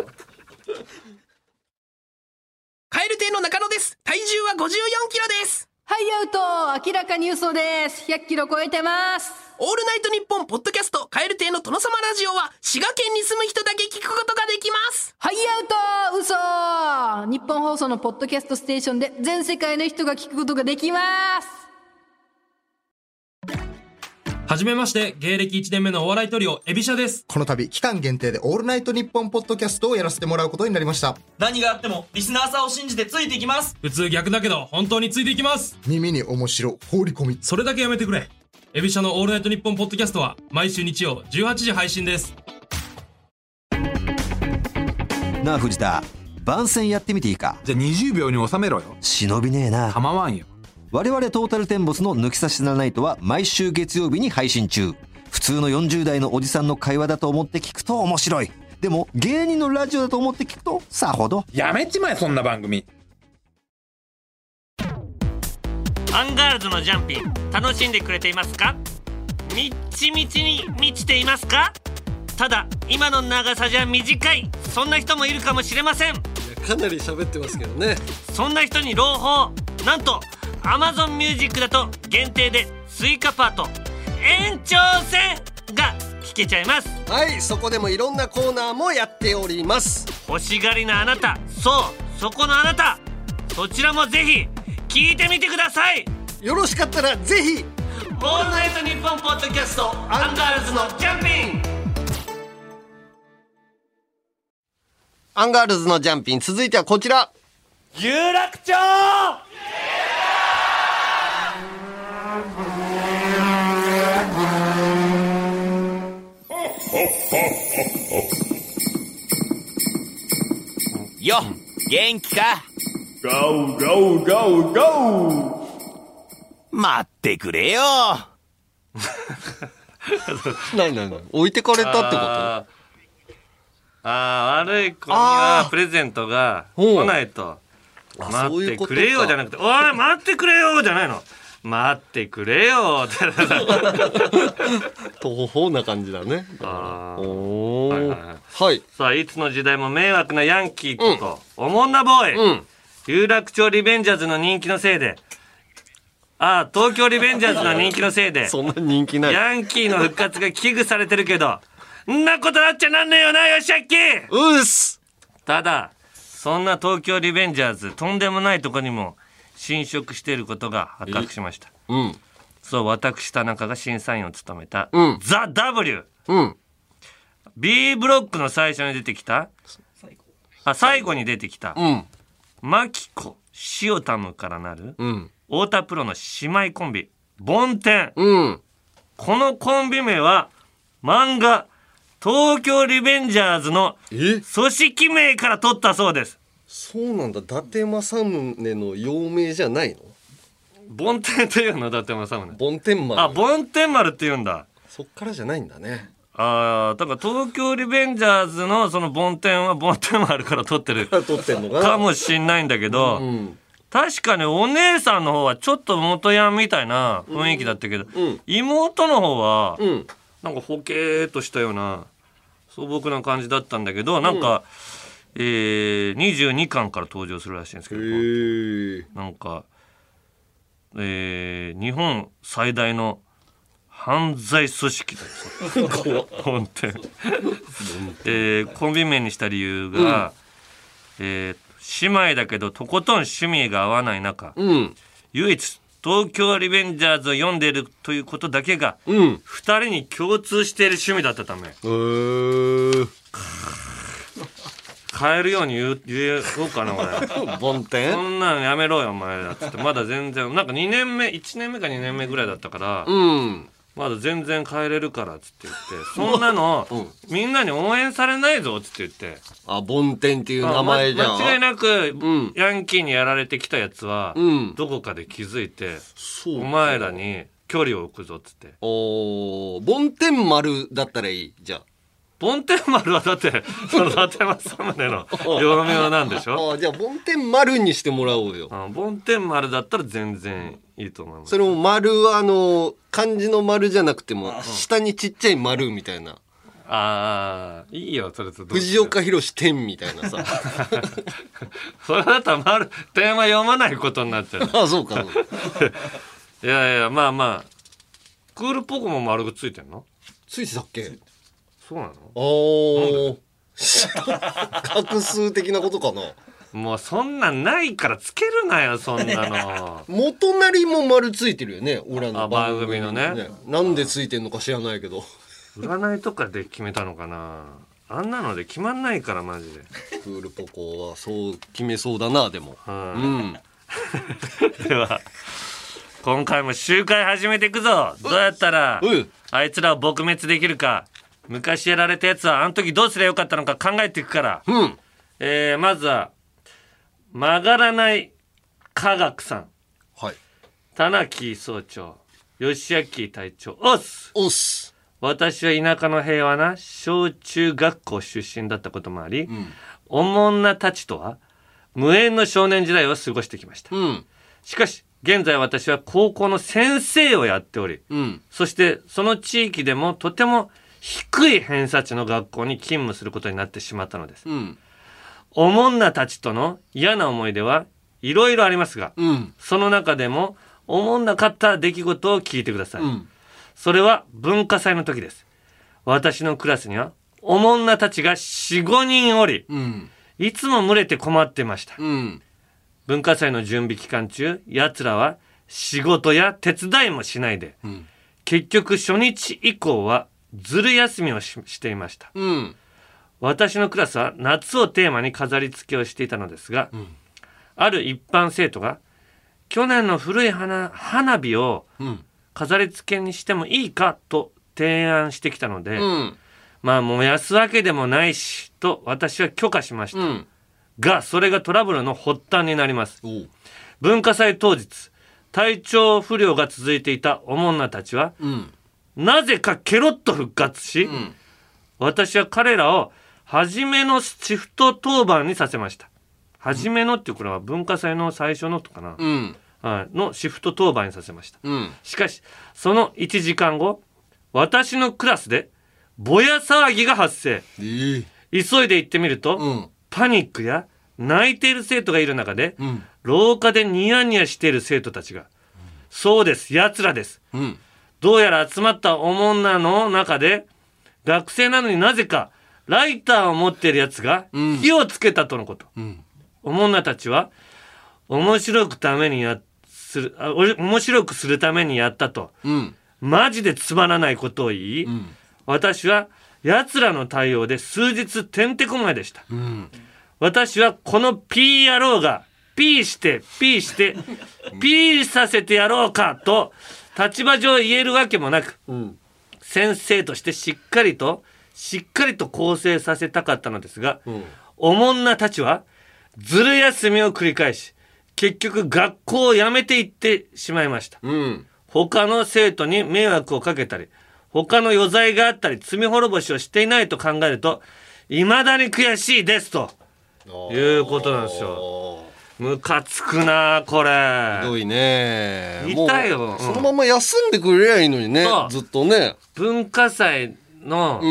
カエル亭の中野です。体重は54キロです。はい、アウト明らかに嘘です !100 キロ超えてますオールナイトニッポン」ポッドキャスト「蛙亭の殿様ラジオ」は滋賀県に住む人だけ聞くことができますハイアウト嘘日本放送のポッドキャストステーションで全世界の人が聞くことができますはじめまして、芸歴1年目のお笑いトリオ、エビシャです。この度、期間限定でオールナイトニッポンポッドキャストをやらせてもらうことになりました。何があっても、リスナーさんを信じてついていきます。普通逆だけど、本当についていきます。耳に面白、放り込み。それだけやめてくれ。エビシャのオールナイトニッポンポッドキャストは、毎週日曜18時配信です。なあ藤田。番宣やってみていいか？じゃあ20秒に収めろよ。忍びねえな。構わんよ。我々トータルテンボスの抜き差しならないとは毎週月曜日に配信中。普通の40代のおじさんの会話だと思って聞くと面白い。でも芸人のラジオだと思って聞くとさほど。やめちまえそんな番組アンガールズのジャンピン楽しんでくれていますか？みっちみちに満ちていますか？ただ今の長さじゃ短い。そんな人もいるかもしれません。かなり喋ってますけどね。そんな人に朗報。なんと Amazon Music だと限定でスイカパート。延長戦が聞けちゃいます。はいそこでもいろんなコーナーもやっております。欲しがりなあなた。そうそこのあなた。そちらもぜひ聞いてみてください。よろしかったらぜひオールナイトニッポンポッドキャストアンガールズのジャンピン。アンガールズのジャンピン。続いてはこちら。有楽町。よ元気か？ゴーゴーゴーゴー待ってくれよ。何何何置いてかれたってこと？あーあー悪い子にはプレゼントが来ないと。あ待ってくれよじゃなくて「おい待ってくれよ」じゃないの。待ってくれよ。っ <laughs> て途方な感じだね。あー。おー。はいはいはい。はい。さあいつの時代も迷惑なヤンキーこと、おもんなボーイ、うん有楽町リベンジャーズの人気のせいで。ああ東京リベンジャーズの人気のせいで。そんな人気ない。ヤンキーの復活が危惧されてるけど。んなことなっちゃなんねえよなよしあっきうっす！ただそんな東京リベンジャーズとんでもないとこにも侵食していることが発覚しました。うん。そう私田中が審査員を務めた「うん。ザ・ W うん」B ブロックの最初に出てきた？あ最後に出てきた。うんマキコシオタムからなるうん。太田プロの姉妹コンビボンテン。うん。このコンビ名は漫画「東京リベンジャーズ」のえ？組織名から取ったそうです。そうなんだ。伊達政宗の幼名じゃないの？ボンテンっていうのだってまさむねボンテンマルあボンテン丸って言うんだ。そっからじゃないんだねああだから東京リベンジャーズのそのボンテンはボンテン丸から取ってる。<laughs> 撮ってんのかかもしんないんだけど、うん。確かにお姉さんの方はちょっと元ヤンみたいな雰囲気だったけど、うん。妹の方はうん。なんかほけーっとしたような素朴な感じだったんだけどなんか、えー、22巻から登場するらしいんですけどへえなんか、えー、日本最大の犯罪組織だよ本当に、<laughs> えー、コンビ名にした理由が、えー姉妹だけどとことん趣味が合わない中、うん。唯一東京リベンジャーズを読んでいるということだけがうん。二人に共通している趣味だったため。へー。変えるように言う言おうかな俺ボンテそンんなのやめろよお前だっつってまだ全然なんか2年目1年目か2年目ぐらいだったから、うんまだ全然帰れるからっつって言ってそんなの、<laughs> うん。みんなに応援されないぞっつって言って。あボンテンっていう名前じゃん。あま間違いなく、ん。ヤンキーにやられてきたやつは、うん。どこかで気づいてそうお前らに距離を置くぞっつって。おーボンテン丸だったらいいじゃボンテン丸はだって <laughs> その伊達政宗の幼名なんでしょ？ああじゃあボンテン丸にしてもらおうよ。あボンテン丸だったら全然いいと思います。それも丸はあの漢字の丸じゃなくても下にちっちゃい丸みたいな。ああいいよそれと藤岡弘天みたいなさ。<laughs> それだったら丸テーマ読まないことになっちゃう。<laughs> あそうかそうか。いやいやまあまあクールポコも丸がついてんの？ついてたっけ？そうなの？おー。画数的なことかな。もうそんなんないからつけるなよそんなの。<laughs> 元なりも丸ついてるよね、俺らのあ番組のね。なんでついてんのか知らないけど。占いとかで決めたのかな。あんなので決まんないからマジで。クールポコはそう決めそうだな、でも。うん。<laughs> では今回も集会始めていくぞ。どうやったらあいつらを撲滅できるか昔やられたやつはあの時どうすればよかったのか考えていくから、えーまずは曲がらない科学さん。はい。田中総長吉明隊長おっすおっす私は田舎の平和な小中学校出身だったこともあり、おもんなたちとは無縁の少年時代を過ごしてきました、しかし現在私は高校の先生をやっており、そしてその地域でもとても低い偏差値の学校に勤務することになってしまったのです、おもんなたちとの嫌な思い出はいろいろありますが、その中でもおもんなかった出来事を聞いてください、それは文化祭の時です。私のクラスにはおもんなたちが45人おり、いつも群れて困ってました、文化祭の準備期間中奴らは仕事や手伝いもしないで、結局初日以降はずる休みをししていました、うん。私のクラスは夏をテーマに飾り付けをしていたのですが、ある一般生徒が去年の古い花花火を飾り付けにしてもいいかと提案してきたので、うん。まあ燃やすわけでもないしと私は許可しました、がそれがトラブルの発端になります。文化祭当日体調不良が続いていたおもんなたちは、うん。なぜかケロッと復活し、私は彼らを初めのシフト当番にさせました。初めのっていうこれは文化祭の最初のとかな、うん。はい、のシフト当番にさせました。うん。しかし、その1時間後、私のクラスでぼや騒ぎが発生。急いで行ってみると、パニックや泣いている生徒がいる中で、廊下でニヤニヤしている生徒たちが、そうです、奴らです。どうやら集まったおもんなの中で、学生なのになぜか、ライターを持っている奴が火をつけたとのこと。おもんなたちは、面白くためにや、する、あお面白くするためにやったと、マジでつまらないことを言い、私は奴らの対応で数日てんてこまいでした。私はこの P 野郎が P して P して P させてやろうかと立場上言えるわけもなく、先生としてしっかりとしっかりと構成させたかったのですが、おもんなたちはずる休みを繰り返し結局学校を辞めていってしまいました、他の生徒に迷惑をかけたり他の余罪があったり罪滅ぼしをしていないと考えると未だに悔しいですということなんですよムカつくなこれ。ひどいね。いたよ。そのまま休んでくれりゃいいのにねずっとね。文化祭の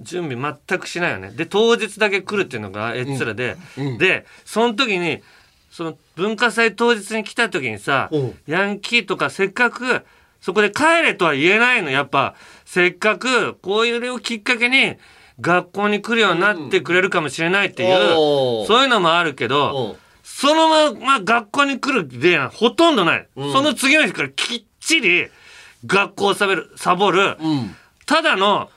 準備全くしないよね。で当日だけ来るっていうのがえっつらで、でその時にその文化祭当日に来た時にさ、ヤンキーとかせっかくそこで帰れとは言えないの。やっぱせっかくこういうのをきっかけに学校に来るようになってくれるかもしれないっていう、おーそういうのもあるけど、そのまま学校に来る例はほとんどない、その次の日からきっちり学校をサボるサボる、ただの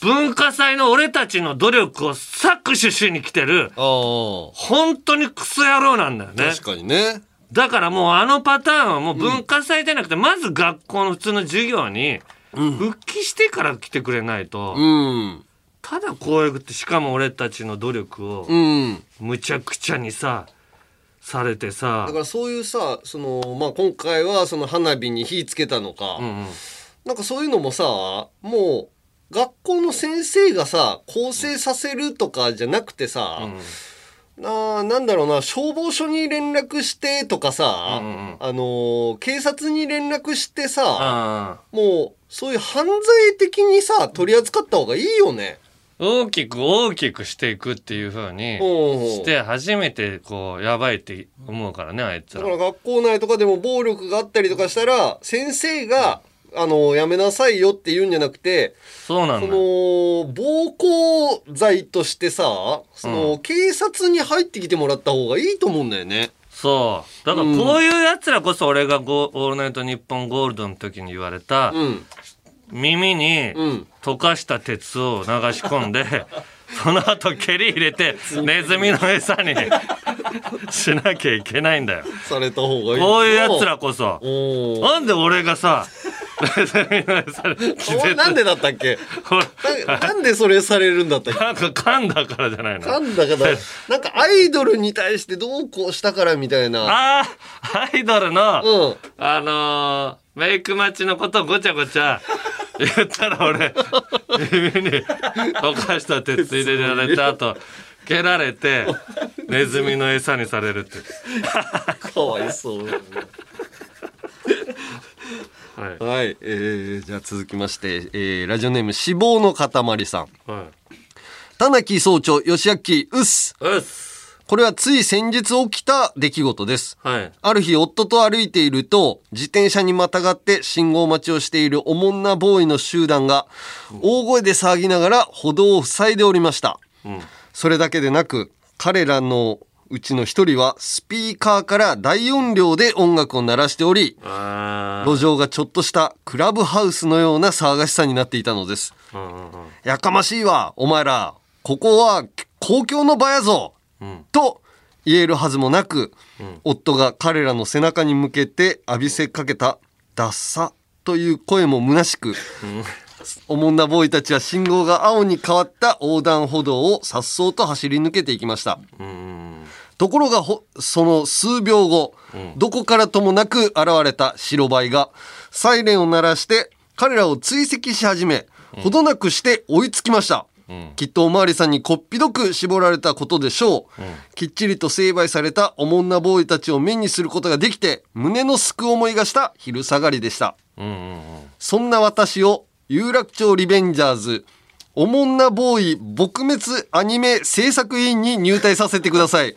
文化祭の俺たちの努力を搾取しに来てる。本当にクソ野郎なんだよね。確かにね。だからもうあのパターンはもう文化祭じゃなくて、まず学校の普通の授業に復帰してから来てくれないと、うん。ただこうやってしかも俺たちの努力をうん。むちゃくちゃにさされてさ。だからそういうさその、まあ、今回はその花火に火つけたのか、なんかそういうのもさもう学校の先生がさ構成させるとかじゃなくてさ、ななんだろうな消防署に連絡してとかさ、あのー警察に連絡してさもうそういう犯罪的にさ取り扱った方がいいよね。大きく大きくしていくっていう風にして初めてこうやばいって思うからねあいつらだから学校内とかでも暴力があったりとかしたら先生があの、やめなさいよって言うんじゃなくて、そそうなんだ。の、暴行罪としてさ、その、警察に入ってきてもらった方がいいと思うんだよね。そう。だからこういう奴らこそ俺がゴーオールナイトニッポンゴールドの時に言われた、耳に溶かした鉄を流し込んで、<laughs> その後蹴り入れて <laughs> ネズミの餌に <laughs> しなきゃいけないんだよ。された方がいい。こういう奴らこそ。なんで俺がさ、ネズミの餌に気お絶なんでだったっけ？ななんでそれされるんだったっけ？なんか噛んだからじゃないのなんだかだ、なんかアイドルに対してどうこうしたからみたいな。ああ、アイドルの、あのーメイク待ちのことをごちゃごちゃ言ったら俺、耳に溶かした鉄入れられた後、蹴られて、ネズミの餌にされるって。かわいそう。はい。はい、えー、じゃあ続きまして、えー、ラジオネーム死亡の塊さん。はい。田中総長、吉明、うっす。うっす。これはつい先日起きた出来事です。はい。ある日、夫と歩いていると、自転車にまたがって信号待ちをしているおもんなボーイの集団が、大声で騒ぎながら歩道を塞いでおりました。うん。それだけでなく、彼らのうちの一人は、スピーカーから大音量で音楽を鳴らしており、あ路上がちょっとしたクラブハウスのような騒がしさになっていたのです。ー。うんうんうん。やかましいわ、お前ら。ここは公共の場やぞ。うんと言えるはずもなく、夫が彼らの背中に向けて浴びせかけた「ダッサ」という声も虚しく、おもんなボーイたちは信号が青に変わった横断歩道を颯爽と走り抜けていきました。ところがほその数秒後、どこからともなく現れた白バイがサイレンを鳴らして彼らを追跡し始め、ほどなくして追いつきました。きっとおまわりさんにこっぴどく絞られたことでしょう。きっちりと成敗されたおもんなボーイたちを目にすることができて、胸のすく思いがした昼下がりでした。そんな私を有楽町リベンジャーズ、おもんなボーイ撲滅アニメ制作委員に入隊させてください。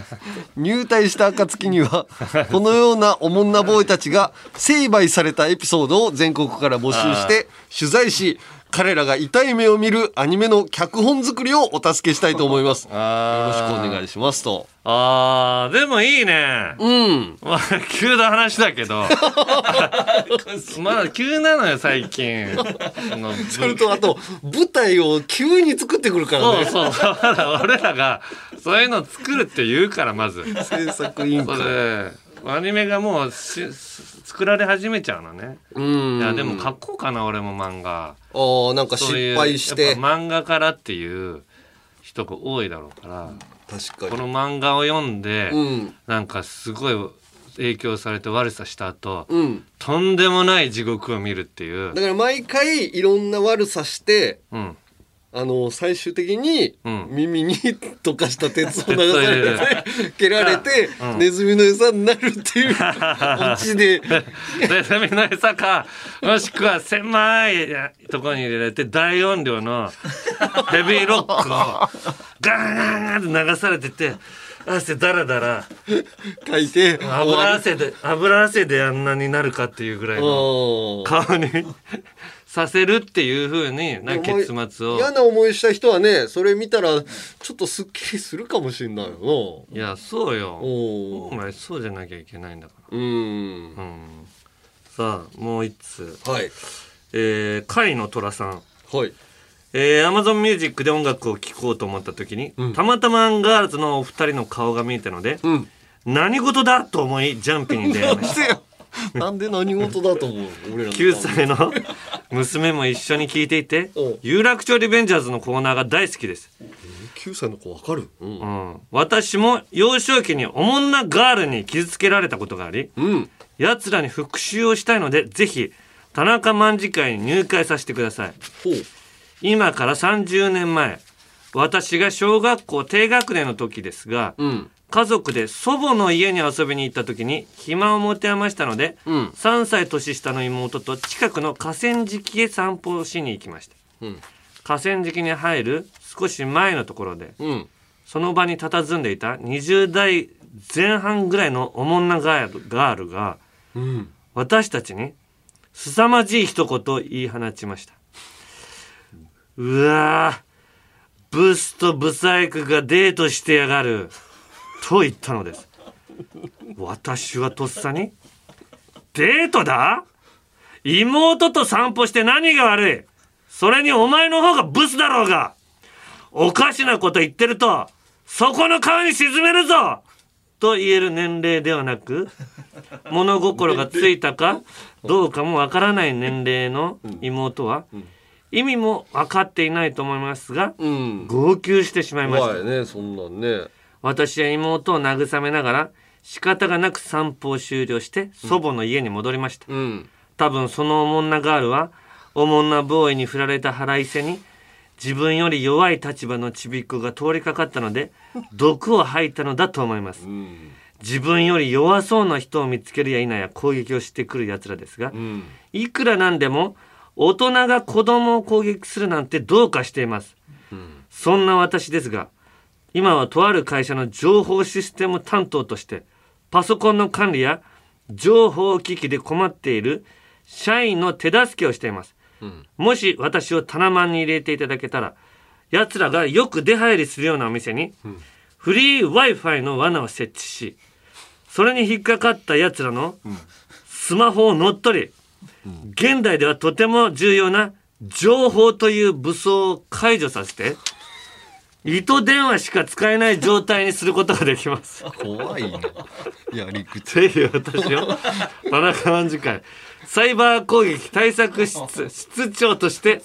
<laughs> 入隊した暁には、このようなおもんなボーイたちが成敗されたエピソードを全国から募集して取材し、彼らが痛い目を見るアニメの脚本作りをお助けしたいと思います。<laughs> よろしくお願いしますと。あー、でもいいね。うん。まあ、急な話だけど。<laughs> まだ急なのよ、最近。<laughs> それとあと、舞台を急に作ってくるからね。そうそう。まだ俺らが、そういうの作るって言うから、まず。制作委員会アニメがもうし作られ始めちゃうのね。うんいや、でも書こうかな、俺も漫画。ああ、なんか失敗して漫画からっていう人が多いだろうから。確かに。この漫画を読んで、うんなんかすごい影響されて悪さした後、うん。とんでもない地獄を見るっていうだ。から毎回いろんな悪さして、うん。あの、最終的にうん。耳に溶かした鉄を流されて、蹴られて、うん。ネズミの餌になるっていう <laughs> オチで、ネズミの餌か、もしくは狭いところに入れられて大音量の <laughs> ヘビーロックをガンガンガンって流されてて、汗だらだら。書いて、油汗で、油汗であんなになるかっていうぐらいの顔にさせるっていう風にな結末を。嫌な思いした人はね、それ見たら、ちょっとスッキリするかもしれないよいや、そうよ。おお前そうじゃなきゃいけないんだから。な。うん。うん。さあ、もう一つ。はい。えー、甲斐の虎さん。はい。えー、Amazon Music で音楽を聴こうと思った時に、たまたまアンガールズのお二人の顔が見えたので、何事だと思いジャンピンに出会いました。<laughs> なんで何事だと思う俺らの9歳の娘も一緒に聴いていて、有楽町リベンジャーズのコーナーが大好きです。9歳の子わかる？うん。うん、私も幼少期におもんなガールに傷つけられたことがあり、奴らに復讐をしたいのでぜひ田中卍会に入会させてください。今から30年前私が小学校低学年の時ですが、家族で祖母の家に遊びに行った時に暇を持て余したので、3歳年下の妹と近くの河川敷へ散歩をしに行きましたうん。河川敷に入る少し前のところで、うん。その場に佇んでいた20代前半ぐらいのおもんなガールがうん。私たちに凄まじい一言を言い放ちましたうわーブスとブサイクがデートしてやがると言ったのです。私はとっさにデートだ？妹と散歩して何が悪い？それにお前の方がブスだろうが。おかしなこと言ってるとそこの川に沈めるぞ！と言える年齢ではなく物心がついたかどうかもわからない年齢の妹は意味も分かっていないと思いますが、号泣してしまいました。ねそんなんね私は妹を慰めながら仕方がなく散歩を終了して祖母の家に戻りました、多分そのおもんなガールはおもんなボーイに振られた腹いせに自分より弱い立場のちびっ子が通りかかったので <laughs> 毒を吐いたのだと思います、自分より弱そうな人を見つけるや否や攻撃をしてくる奴らですが、いくらなんでも大人が子供を攻撃するなんてどうかしています、そんな私ですが今はとある会社の情報システム担当としてパソコンの管理や情報機器で困っている社員の手助けをしています、もし私をタナマンに入れていただけたら奴らがよく出入りするようなお店にフリー Wi-Fi の罠を設置しそれに引っかかった奴らのスマホを乗っ取り現代ではとても重要な情報という武装を解除させて糸電話しか使えない状態にすることができます。怖いな。やり口ぜひ私を田中万次会サイバー攻撃対策室室長として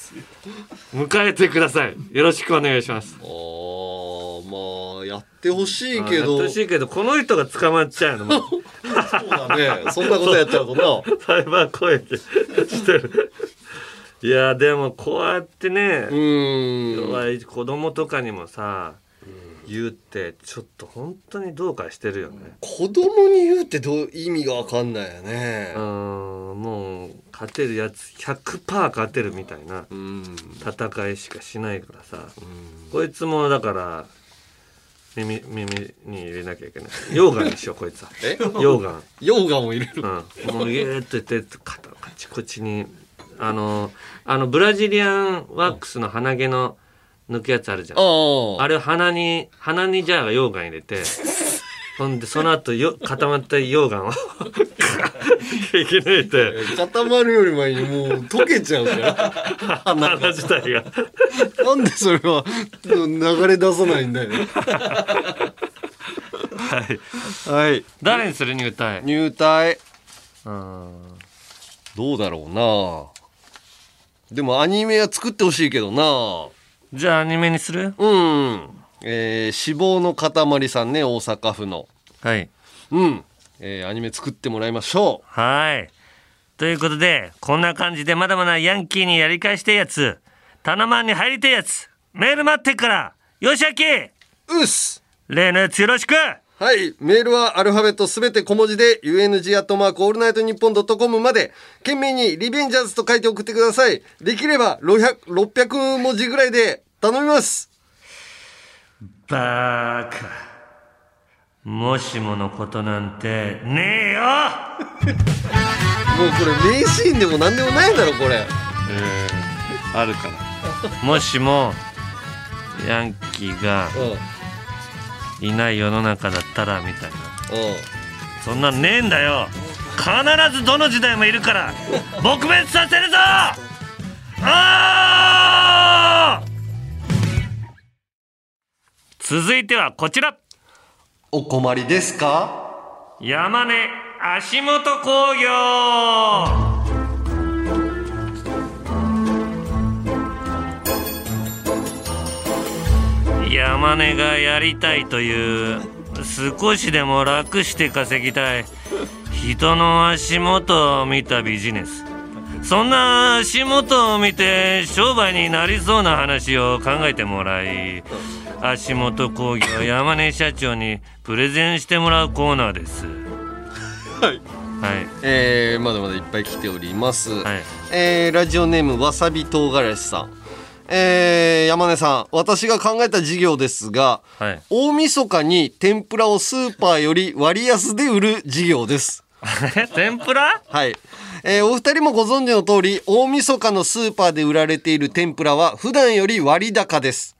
迎えてください。よろしくお願いします。あーまあやってほしいけやってどほしいけどこの人が捕まっちゃうの <laughs> そうだね。そんなことやっちゃうとな <laughs> サイバー攻撃してるいやでもこうやってね子供とかにもさ言うってちょっと本当にどうかしてるよね。子供に言うってどう意味がわかんないよね。うんもう勝てるやつ100%勝てるみたいな戦いしかしないからさ。こいつもだから耳耳に入れなきゃいけない。溶岩にしようこいつは。え？溶岩。溶岩を入れる。うん、もうギューッと言って肩カチコチにあのあのブラジリアンワックスの鼻毛の抜くやつあるじゃん。あれを鼻に鼻にじゃあ溶岩入れて <laughs> ほんでその後よ固まった溶岩を <laughs> 引き抜いて。固まるより前にもう溶けちゃうから <laughs> 鼻自体が。なんでそれは流れ出さないんだよ。はい。はい。誰にする？入隊。入隊。うん。どうだろうなでもアニメは作ってほしいけどな。じゃあアニメにする？うん。えー、脂肪の塊さんね大阪府の。はい。うん、えー、アニメ作ってもらいましょう。はい。ということでこんな感じでまだまだヤンキーにやり返してやつ。タナマンに入りたいやつ。メール待ってっから。よしあきうっす。例のやつよろしくはい。メールはアルファベットすべて小文字で、UNG アットマークオールナイトニッポンドットコムまで、件名にリベンジャーズと書いて送ってください。できれば600、600文字ぐらいで頼みます。バーカもしものことなんてねえよもうこれ名シーンでも何でもないだろ、これ。うんあるからもしもヤンキーがいない世の中だったらみたいな。そんなんねえんだよ。必ずどの時代もいるから。撲滅させるぞ！あー！続いてはこちら。お困りですか？山根足元工業山根がやりたいという少しでも楽して稼ぎたい人の足元を見たビジネスそんな足元を見て商売になりそうな話を考えてもらい足元工業山根社長にプレゼンしてもらうコーナーですはい。はいえー、まだまだいっぱい来ております。えー、ラジオネームわさび唐辛子さん。えー、山根さん、私が考えた事業ですが、大晦日に天ぷらをスーパーより割安で売る事業です。<laughs> 天ぷら？はい。えーお二人もご存知の通り、大晦日のスーパーで売られている天ぷらは普段より割高です。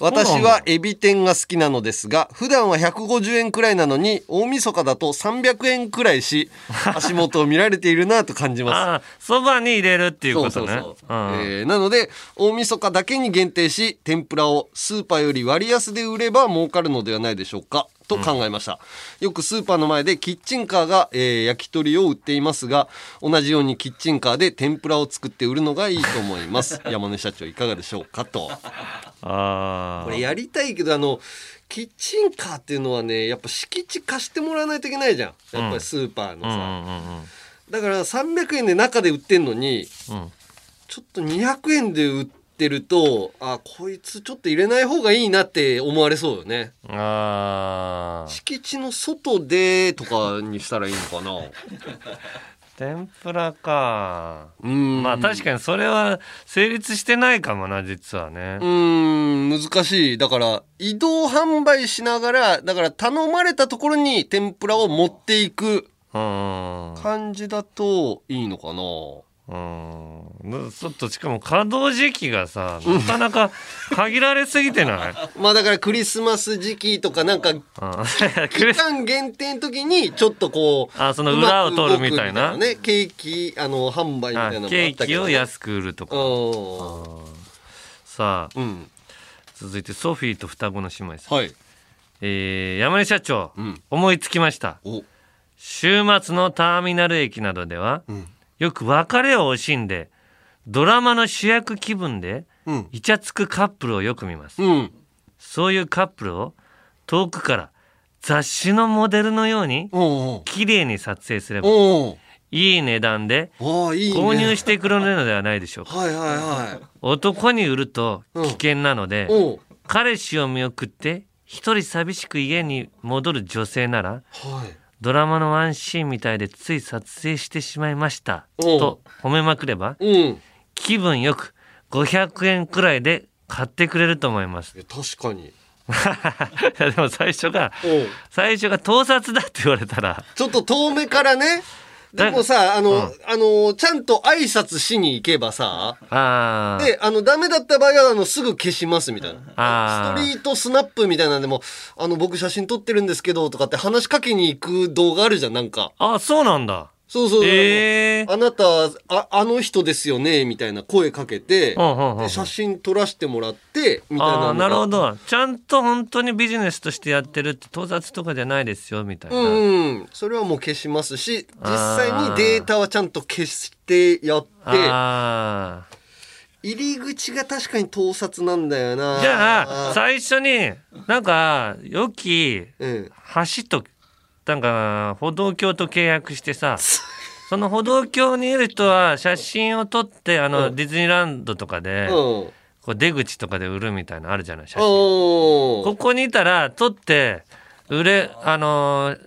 私はエビ天が好きなのですが、普段は150円くらいなのに、大晦日だと300円くらいし、<laughs> 足元を見られているなと感じます。ああそばに入れるっていうことね。そえーなので大晦日だけに限定し天ぷらをスーパーより割安で売れば儲かるのではないでしょうかと考えました、よくスーパーの前でキッチンカーが、えー焼き鳥を売っていますが同じようにキッチンカーで天ぷらを作って売るのがいいと思います。<laughs> 山根社長いかがでしょうかと。あこれやりたいけどあのキッチンカーっていうのはねやっぱ敷地貸してもらわないといけないじゃん。やっぱりスーパーのさ、だから300円で中で売ってんのに、うん。ちょっと200円で売ってるとあこいつちょっと入れない方がいいなって思われそうよね。あー。敷地の外でとかにしたらいいのかな。<laughs> 天ぷらか。うん。まあ確かにそれは成立してないかもな実はね。うーん難しい。だから移動販売しながらだから頼まれたところに天ぷらを持っていくうん。感じだといいのかなうん。ちょっとしかも稼働時期がさなかなか限られすぎてない？まあだからクリスマス時期とかなんか <laughs> 期間限定の時にちょっとこうあその裏を取るみたいな？ね。ケーキあの販売みたいなのもあケーキを安く売るとか。さあ、続いてソフィーと双子の姉妹さん、えー山根社長、思いつきました。週末のターミナル駅などでは、よく別れを惜しんでドラマの主役気分でイチャつくカップルをよく見ます、そういうカップルを遠くから雑誌のモデルのように綺麗に撮影すればいい値段で購入してくれるのではないでしょうか。はいはいはい。男に売ると危険なので、うんう。ん彼氏を見送って一人寂しく家に戻る女性ならはいドラマのワンシーンみたいでつい撮影してしまいました。う。んと褒めまくれば、うん。気分よく500円くらいで買ってくれると思います。確かに。<laughs> でも最初が最初が盗撮だって言われたら。ちょっと遠目からねでもさあの、あのちゃんと挨拶しに行けばさであのダメだった場合はあのすぐ消しますみたいな。ストリートスナップみたいなんでもあの僕写真撮ってるんですけどとかって話しかけに行く動画あるじゃんなんか。あそうなんだそうそう、えあなたああの人ですよねみたいな声かけて、で写真撮らせてもらってみたいななるほど。ちゃんと本当にビジネスとしてやってるって盗撮とかじゃないですよみたいな、うんうん。それはもう消しますし実際にデータはちゃんと消してやってあ入り口が確かに盗撮なんだよな。じゃあ最初になんか良き橋となんか歩道橋と契約してさ <laughs> その歩道橋にいる人は写真を撮ってあのディズニーランドとかでうん。こう出口とかで売るみたいなのあるじゃない写真。おここにいたら撮って売れあのー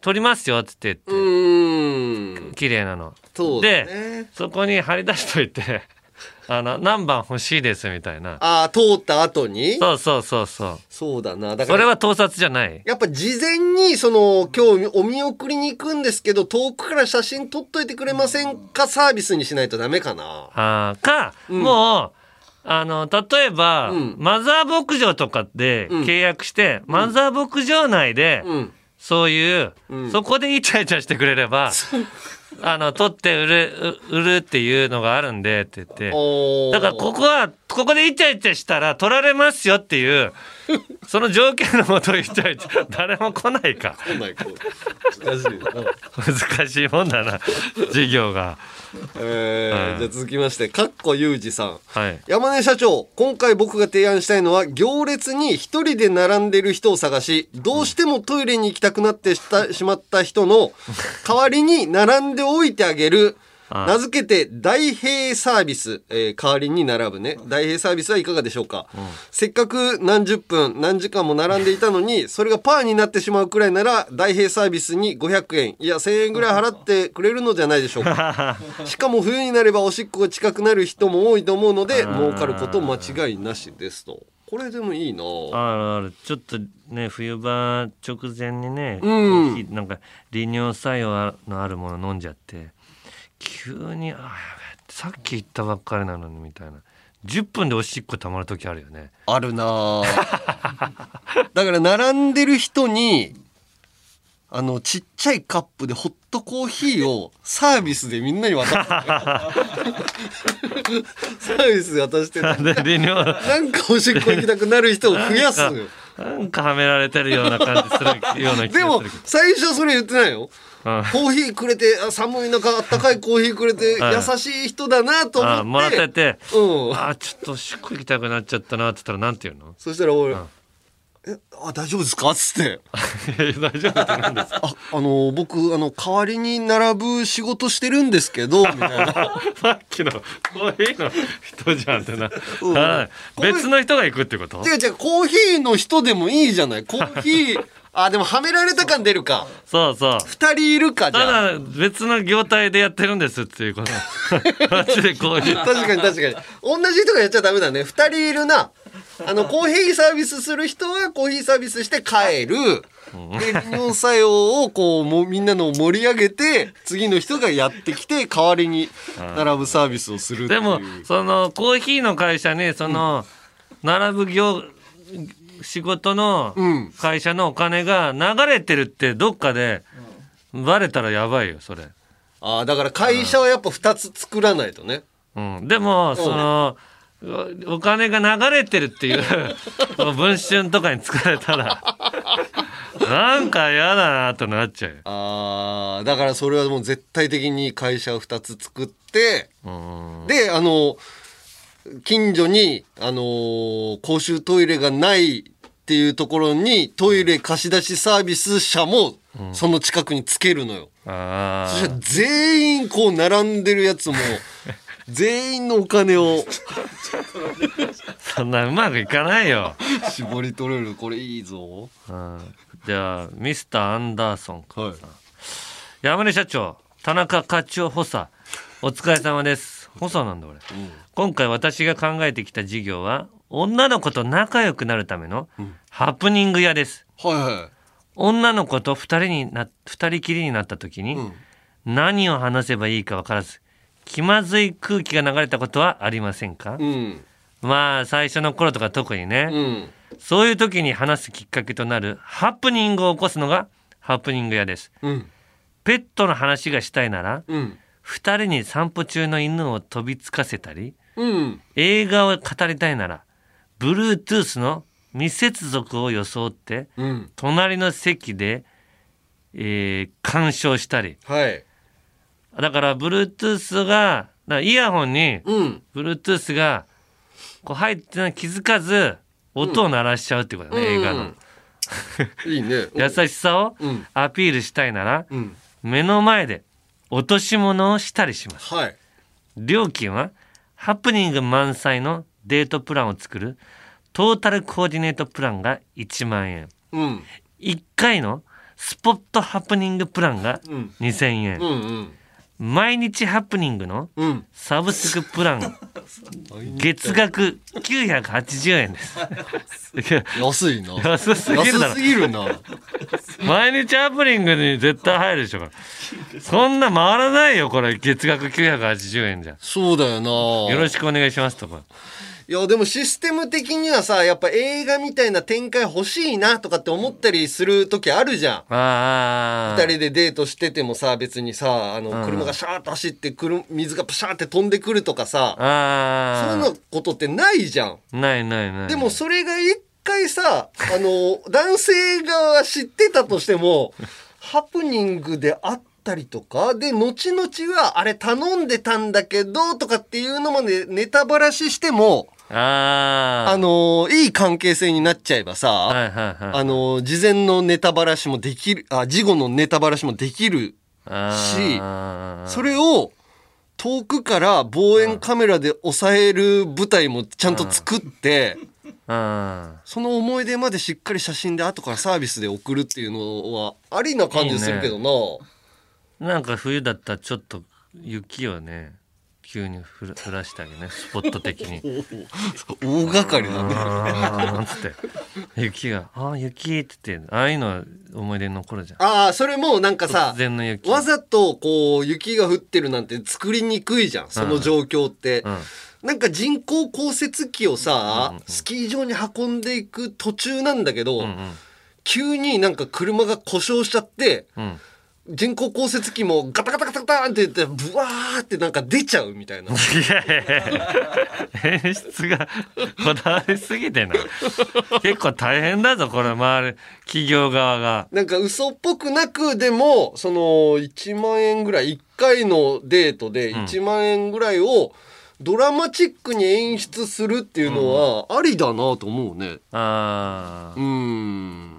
撮りますよっつって言って綺麗なの。そうだね。でそこに貼り出しといてあの何番欲しいですみたいな。ああ通った後に？そうそうそうそう。そうだな。だからそれは盗撮じゃない。やっぱ事前にその今日お見送りに行くんですけど遠くから写真撮っといてくれませんか？サービスにしないとダメかな。あーか、もうあの例えば、マザー牧場とかで契約して、マザー牧場内で、そういう、そこでイチャイチャしてくれればあの取って売るう売るっていうのがあるんでって言って。だからここはここでイチャイチャしたら取られますよっていう <laughs> その条件のもとイチャイチャ誰も来ないか。来ない難しいな。難しいもんだな。授業が。えーはいじゃあ続きましてかっこゆうじさん。はい。山根社長今回僕が提案したいのは行列に一人で並んでる人を探しどうしてもトイレに行きたくなってした <laughs> しまった人の代わりに並んでおいてあげるあ名付けて大平サービス、えー代わりに並ぶね。大平サービスはいかがでしょうか、せっかく何十分何時間も並んでいたのにそれがパーになってしまうくらいなら大平サービスに500円。いや1000円ぐらい払ってくれるのじゃないでしょうか。<laughs> しかも冬になればおしっこが近くなる人も多いと思うので儲かること間違いなしですと。これでもいいな。あるある。ちょっとね冬場直前にね、うん。なんか利尿作用のあるもの飲んじゃって急にあやべえさっき言ったばっかりなのにみたいな。10分でおしっこたまる時あるよね。あるな <laughs> だから並んでる人にあのちっちゃいカップでホットコーヒーをサービスでみんなに渡す。<laughs> サービスで渡してなんかおしっこ行きたくなる人を増やす。なんかはめられてるような感じするような気でもがするけど。最初それ言ってないようんコーヒーくれてあ寒い中あったかいコーヒーくれてはい優しい人だなと思って。あもらってて、うん。あちょっとおしっこ行きたくなっちゃったなって言ったらなんて言うの？そしたら俺「えあ大丈夫ですか?」っつって。<laughs> 大丈夫って何ですか？ああの僕あの代わりに並ぶ仕事してるんですけどみたいな。<laughs> さっきのコーヒーの人じゃんってな、うん。はい。別の人が行くってこと？違う違うコーヒーの人でもいいじゃない。コーヒーあでもはめられた感出るか。そうそう。二人いるかじたゃあ。だ別の業態でやってるんですっていうこと。<laughs> マジでコーヒー確かに確かに。同じ人がやっちゃダメだね。二人いるな。あのコーヒーサービスする人はコーヒーサービスして帰る。で作用をこうもうみんなのを盛り上げて次の人がやってきて代わりに並ぶサービスをするっていう。でもそのコーヒーの会社にその並ぶ業仕事の会社のお金が流れてるってどっかでバレたらやばいよそれ。ああだから会社はやっぱ2つ作らないとね。うん、でもそのお金が流れてるっていう <laughs> 文春とかに使われたらなんか嫌だなとなっちゃうよ。ああだからそれはもう絶対的に会社を2つ作ってであの近所にあの公衆トイレがないっていうところにトイレ貸し出しサービス車もその近くにつけるのよ、あそしたら全員こう並んでるやつも <laughs> 全員のお金を。<laughs> そんなうまくいかないよ。絞り取れる。これいいぞ。うん。じゃあミスターアンダーソン君さん、山根社長田中課長補佐お疲れ様です。補佐なんだ俺、今回私が考えてきた事業は女の子と仲良くなるためのハプニング屋です、はいはい。女の子と二人にな二人きりになった時に、何を話せばいいか分からず気まずい空気が流れたことはありませんか、うん。まあ最初の頃とか特にね、うん。そういう時に話すきっかけとなるハプニングを起こすのがハプニング屋です。うん。ペットの話がしたいなら、うん。二人に散歩中の犬を飛びつかせたり、うん。映画を語りたいなら、Bluetooth の未接続を装って、うん。隣の席で、えー鑑賞したり。はい。だから Bluetooth が、イヤホンに、Bluetooth がこう入ってない気づかず、音を鳴らしちゃうってことだね、うん。映画の。いいね。<laughs> 優しさをうん。アピールしたいなら、うん。目の前で落とし物をしたりします。はい。料金はハプニング満載のデートプランを作るトータルコーディネートプランが1万円。うん1回のスポットハプニングプランがうん2000円。うんうん毎日ハプニングのうんサブスクプラン <laughs> 月額980円です。<laughs> 安いな安すぎるだすぎるな毎日ハプニングに絶対入るでしょ。そんな回らないよ、これ。月額980円じゃ。そうだよなよろしくお願いしますとか。いやでもシステム的にはさやっぱ映画みたいな展開欲しいなとかって思ったりする時あるじゃんああ。二人でデートしててもさ別にさあのうん車がシャーッと走ってくる水がプシャーって飛んでくるとかさ。そういうのことってないじゃんないないない。でもそれが一回さあの男性側は知ってたとしてもハプニングであったりとかで後々はあれ頼んでたんだけどとかっていうのまでネタばらししてもああ。あのいい関係性になっちゃえばさ、はいはいはい。あの事前のネタばらしもできるあ事後のネタばらしもできるしそれを遠くから望遠カメラで抑える舞台もちゃんと作ってあその思い出までしっかり写真で後からサービスで送るっていうのはありな感じするけどなーなんか冬だったらちょっと雪をね、急に降ら降らしてあげるね。スポット的に。大掛かりだね。あーつって。雪が「ああ雪」って言ってああいうのは思い出に残るじゃん。ああそれもなんかさ突然の雪。わざとこう雪が降ってるなんて作りにくいじゃんその状況って、なんか人工降雪機をさ、スキー場に運んでいく途中なんだけど、急になんか車が故障しちゃって、うん人工降雪機もガタガタガタガタって言ってブワーってなんか出ちゃうみたいな。いやいやいや演出がこだわりすぎてな。い結構大変だぞこれ周り企業側が。なんか嘘っぽくなくでもその1万円ぐらい1回のデートで1万円ぐらいをドラマチックに演出するっていうのはありだなと思うね。ああうん。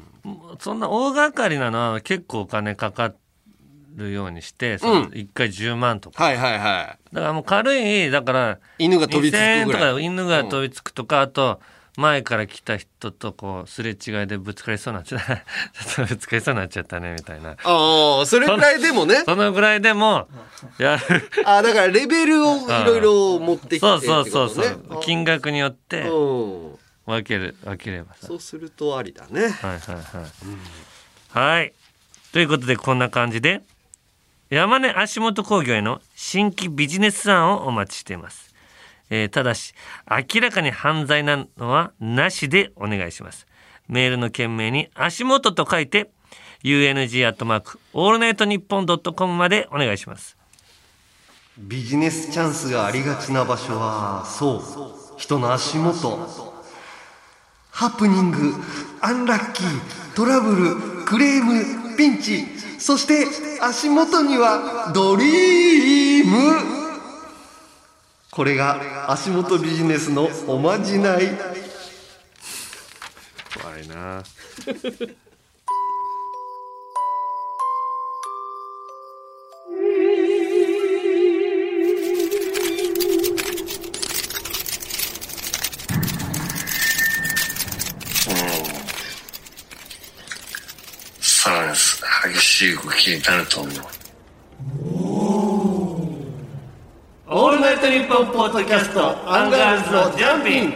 そんな大掛かりなのは結構お金かかるようにして、その1回10万とかはいはいはい。だからもう軽いだから犬が飛びつくぐらい2000円とか犬が飛びつくとか、あと前から来た人とこうすれ違いでぶつかりそうになっちゃった <laughs> ちょっとぶつかりそうになっちゃったねみたいなああそれぐらいでもね。そのぐらいでもやる <laughs> ああだからレベルをいろいろ持ってきてそうってことそうそうね。そう金額によってうん分ける分ければさそうするとありだね。はいはいはい。はい。ということでこんな感じで山根足元工業への新規ビジネス案をお待ちしています。えーただし明らかに犯罪なのはなしでお願いします。メールの件名に足元と書いて UNG アットマークオールナイトニッポンドットコムまでお願いします。ビジネスチャンスがありがちな場所はそう人の足元ハプニングアンラッキートラブルクレームピンチそして足元にはドリームこれが足元ビジネスのおまじない <laughs> 怖いな。さらに激しい動きになると思う。オールナイトニッポンポッドキャストアンガールズのジャンピン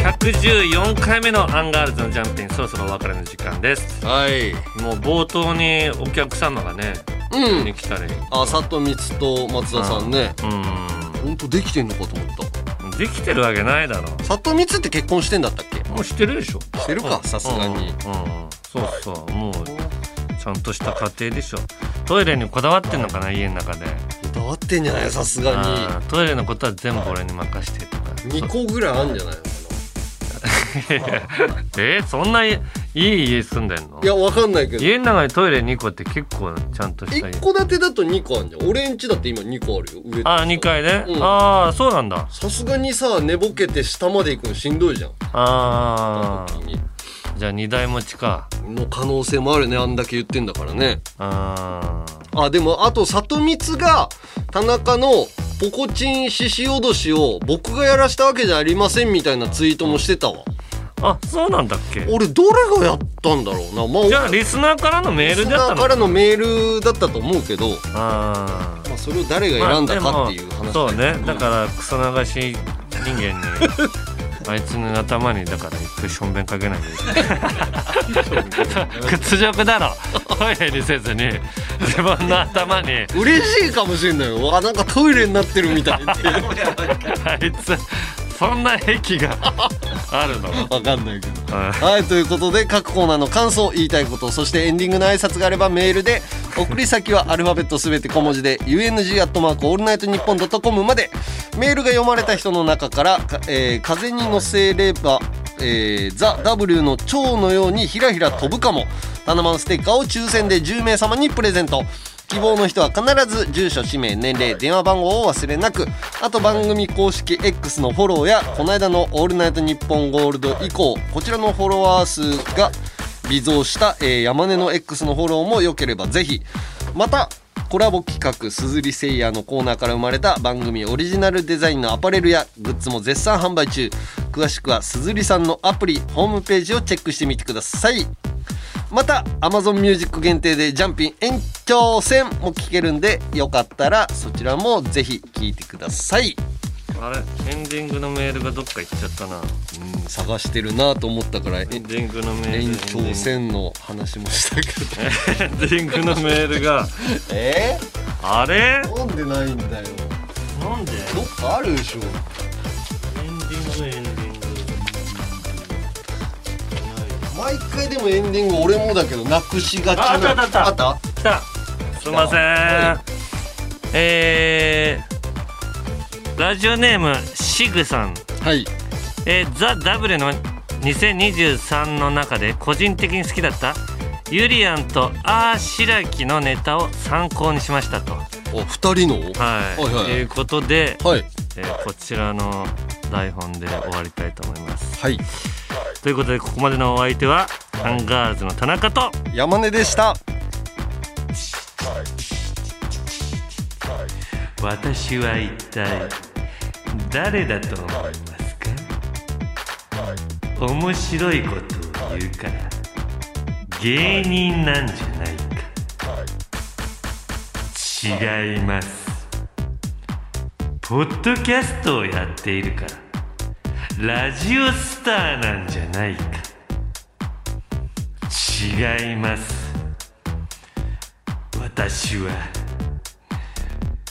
114回目のアンガールズのジャンピンそろそろお別れの時間です。はい。もう冒頭にお客様がねうん。に来たりあ佐藤光と松田さんね。本当できてんのかと思った。できてるわけないだろ。佐藤光って結婚してんだったっけ？もうしてるでしょ。してるかさすがに。うん。うん。そうそう。もうちゃんとした家庭でしょ。トイレにこだわってんのかな家の中で。こだわってんじゃないさすがに。あートイレのことは全部俺に任してとか。2個ぐらいあるんじゃないのか <laughs> えそんないい家住んでんの？いやわかんないけど。家の中にトイレ2個って結構ちゃんとした家。一戸建てだと2個あるじゃん。俺んちだって今2個あるよ。上あ2階ね、うん。ああそうなんだ。さすがにさ寝ぼけて下まで行くのしんどいじゃん。ああじゃあ2台持ちか。の可能性もあるねあんだけ言ってんだからね。ああでもあと里光が田中のポコチン獅子おどしを僕がやらしたわけじゃありませんみたいなツイートもしてたわあそうなんだっけ？俺どれがやったんだろうな、まあ、じゃあリスナーからのメールだったのリスナーからのメールだったと思うけどあまあそれを誰が選んだかっていう話、まあそうね。だからクソ流し人間に <laughs> あいつの頭にだから一回しょんべんかけないといけない屈辱だろ。トイレにせずに自分の頭に。嬉しいかもしれないよ。わなんかトイレになってるみたいって。<laughs> あいつそんな癖があるの？わかんないけど。はい。ということで各コーナーの感想言いたいことそしてエンディングの挨拶があればメールで送り先はアルファベットすべて小文字で UNG アットマークオールナイトニッポンドットコムまで。メールが読まれた人の中から、かえー風に乗せればえーザ・ W の蝶のようにひらひら飛ぶかも。タナマンステッカーを抽選で10名様にプレゼント希望の人は必ず住所氏名年齢電話番号を忘れなくあと番組公式 X のフォローやこの間の「オールナイトニッポンゴールド」以降こちらのフォロワー数が微増した、えー山根の X のフォローも良ければぜひまたコラボ企画「すずりせいや」のコーナーから生まれた番組オリジナルデザインのアパレルやグッズも絶賛販売中。詳しくはすずりさんのアプリホームページをチェックしてみてください。また Amazon Music 限定でジャンピン延長戦も聴けるんでよかったらそちらもぜひ聴いてください。あれエンディングのメールがどっか行っちゃったな。うん探してるなと思ったからエンディングのメール延長戦の話もしたけど。<laughs> エンディングのメールが。<laughs> え？あれ？ー、なんでないんだよ。なんで？どっかあるでしょ。エンディング毎回でもエンディング俺もだけどなくしがちな。ああったあったあった。あった？来た。すいません。えー、ラジオネームシグさん。はい。えー、ザ・ダブルの2023の中で個人的に好きだったユリアンとアーシラキのネタを参考にしましたと。お二人の？はい、はいはい。ということで、はい。えーこちらの台本で終わりたいと思います。はいということでここまでのお相手はアンガールズの田中と山根でした。私は一体誰だと思いますか？面白いことを言うから芸人なんじゃないか。違います。ポッドキャストをやっているからラジオスターなんじゃないか。違います。私は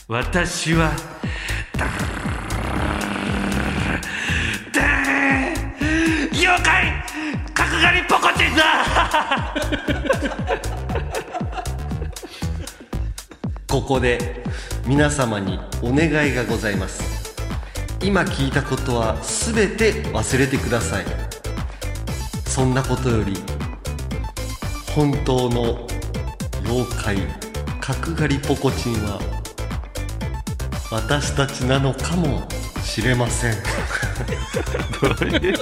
私は妖怪角刈りポコチンだ。ここで皆様にお願いがございます。今聞いたことは全て忘れてください。そんなことより本当の妖怪角刈りポコチンは私たちなのかもしれません。どういう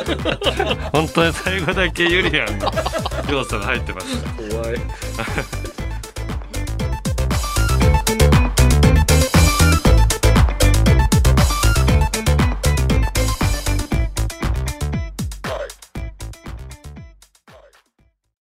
本当に最後だけユリアンの要素が入ってます怖い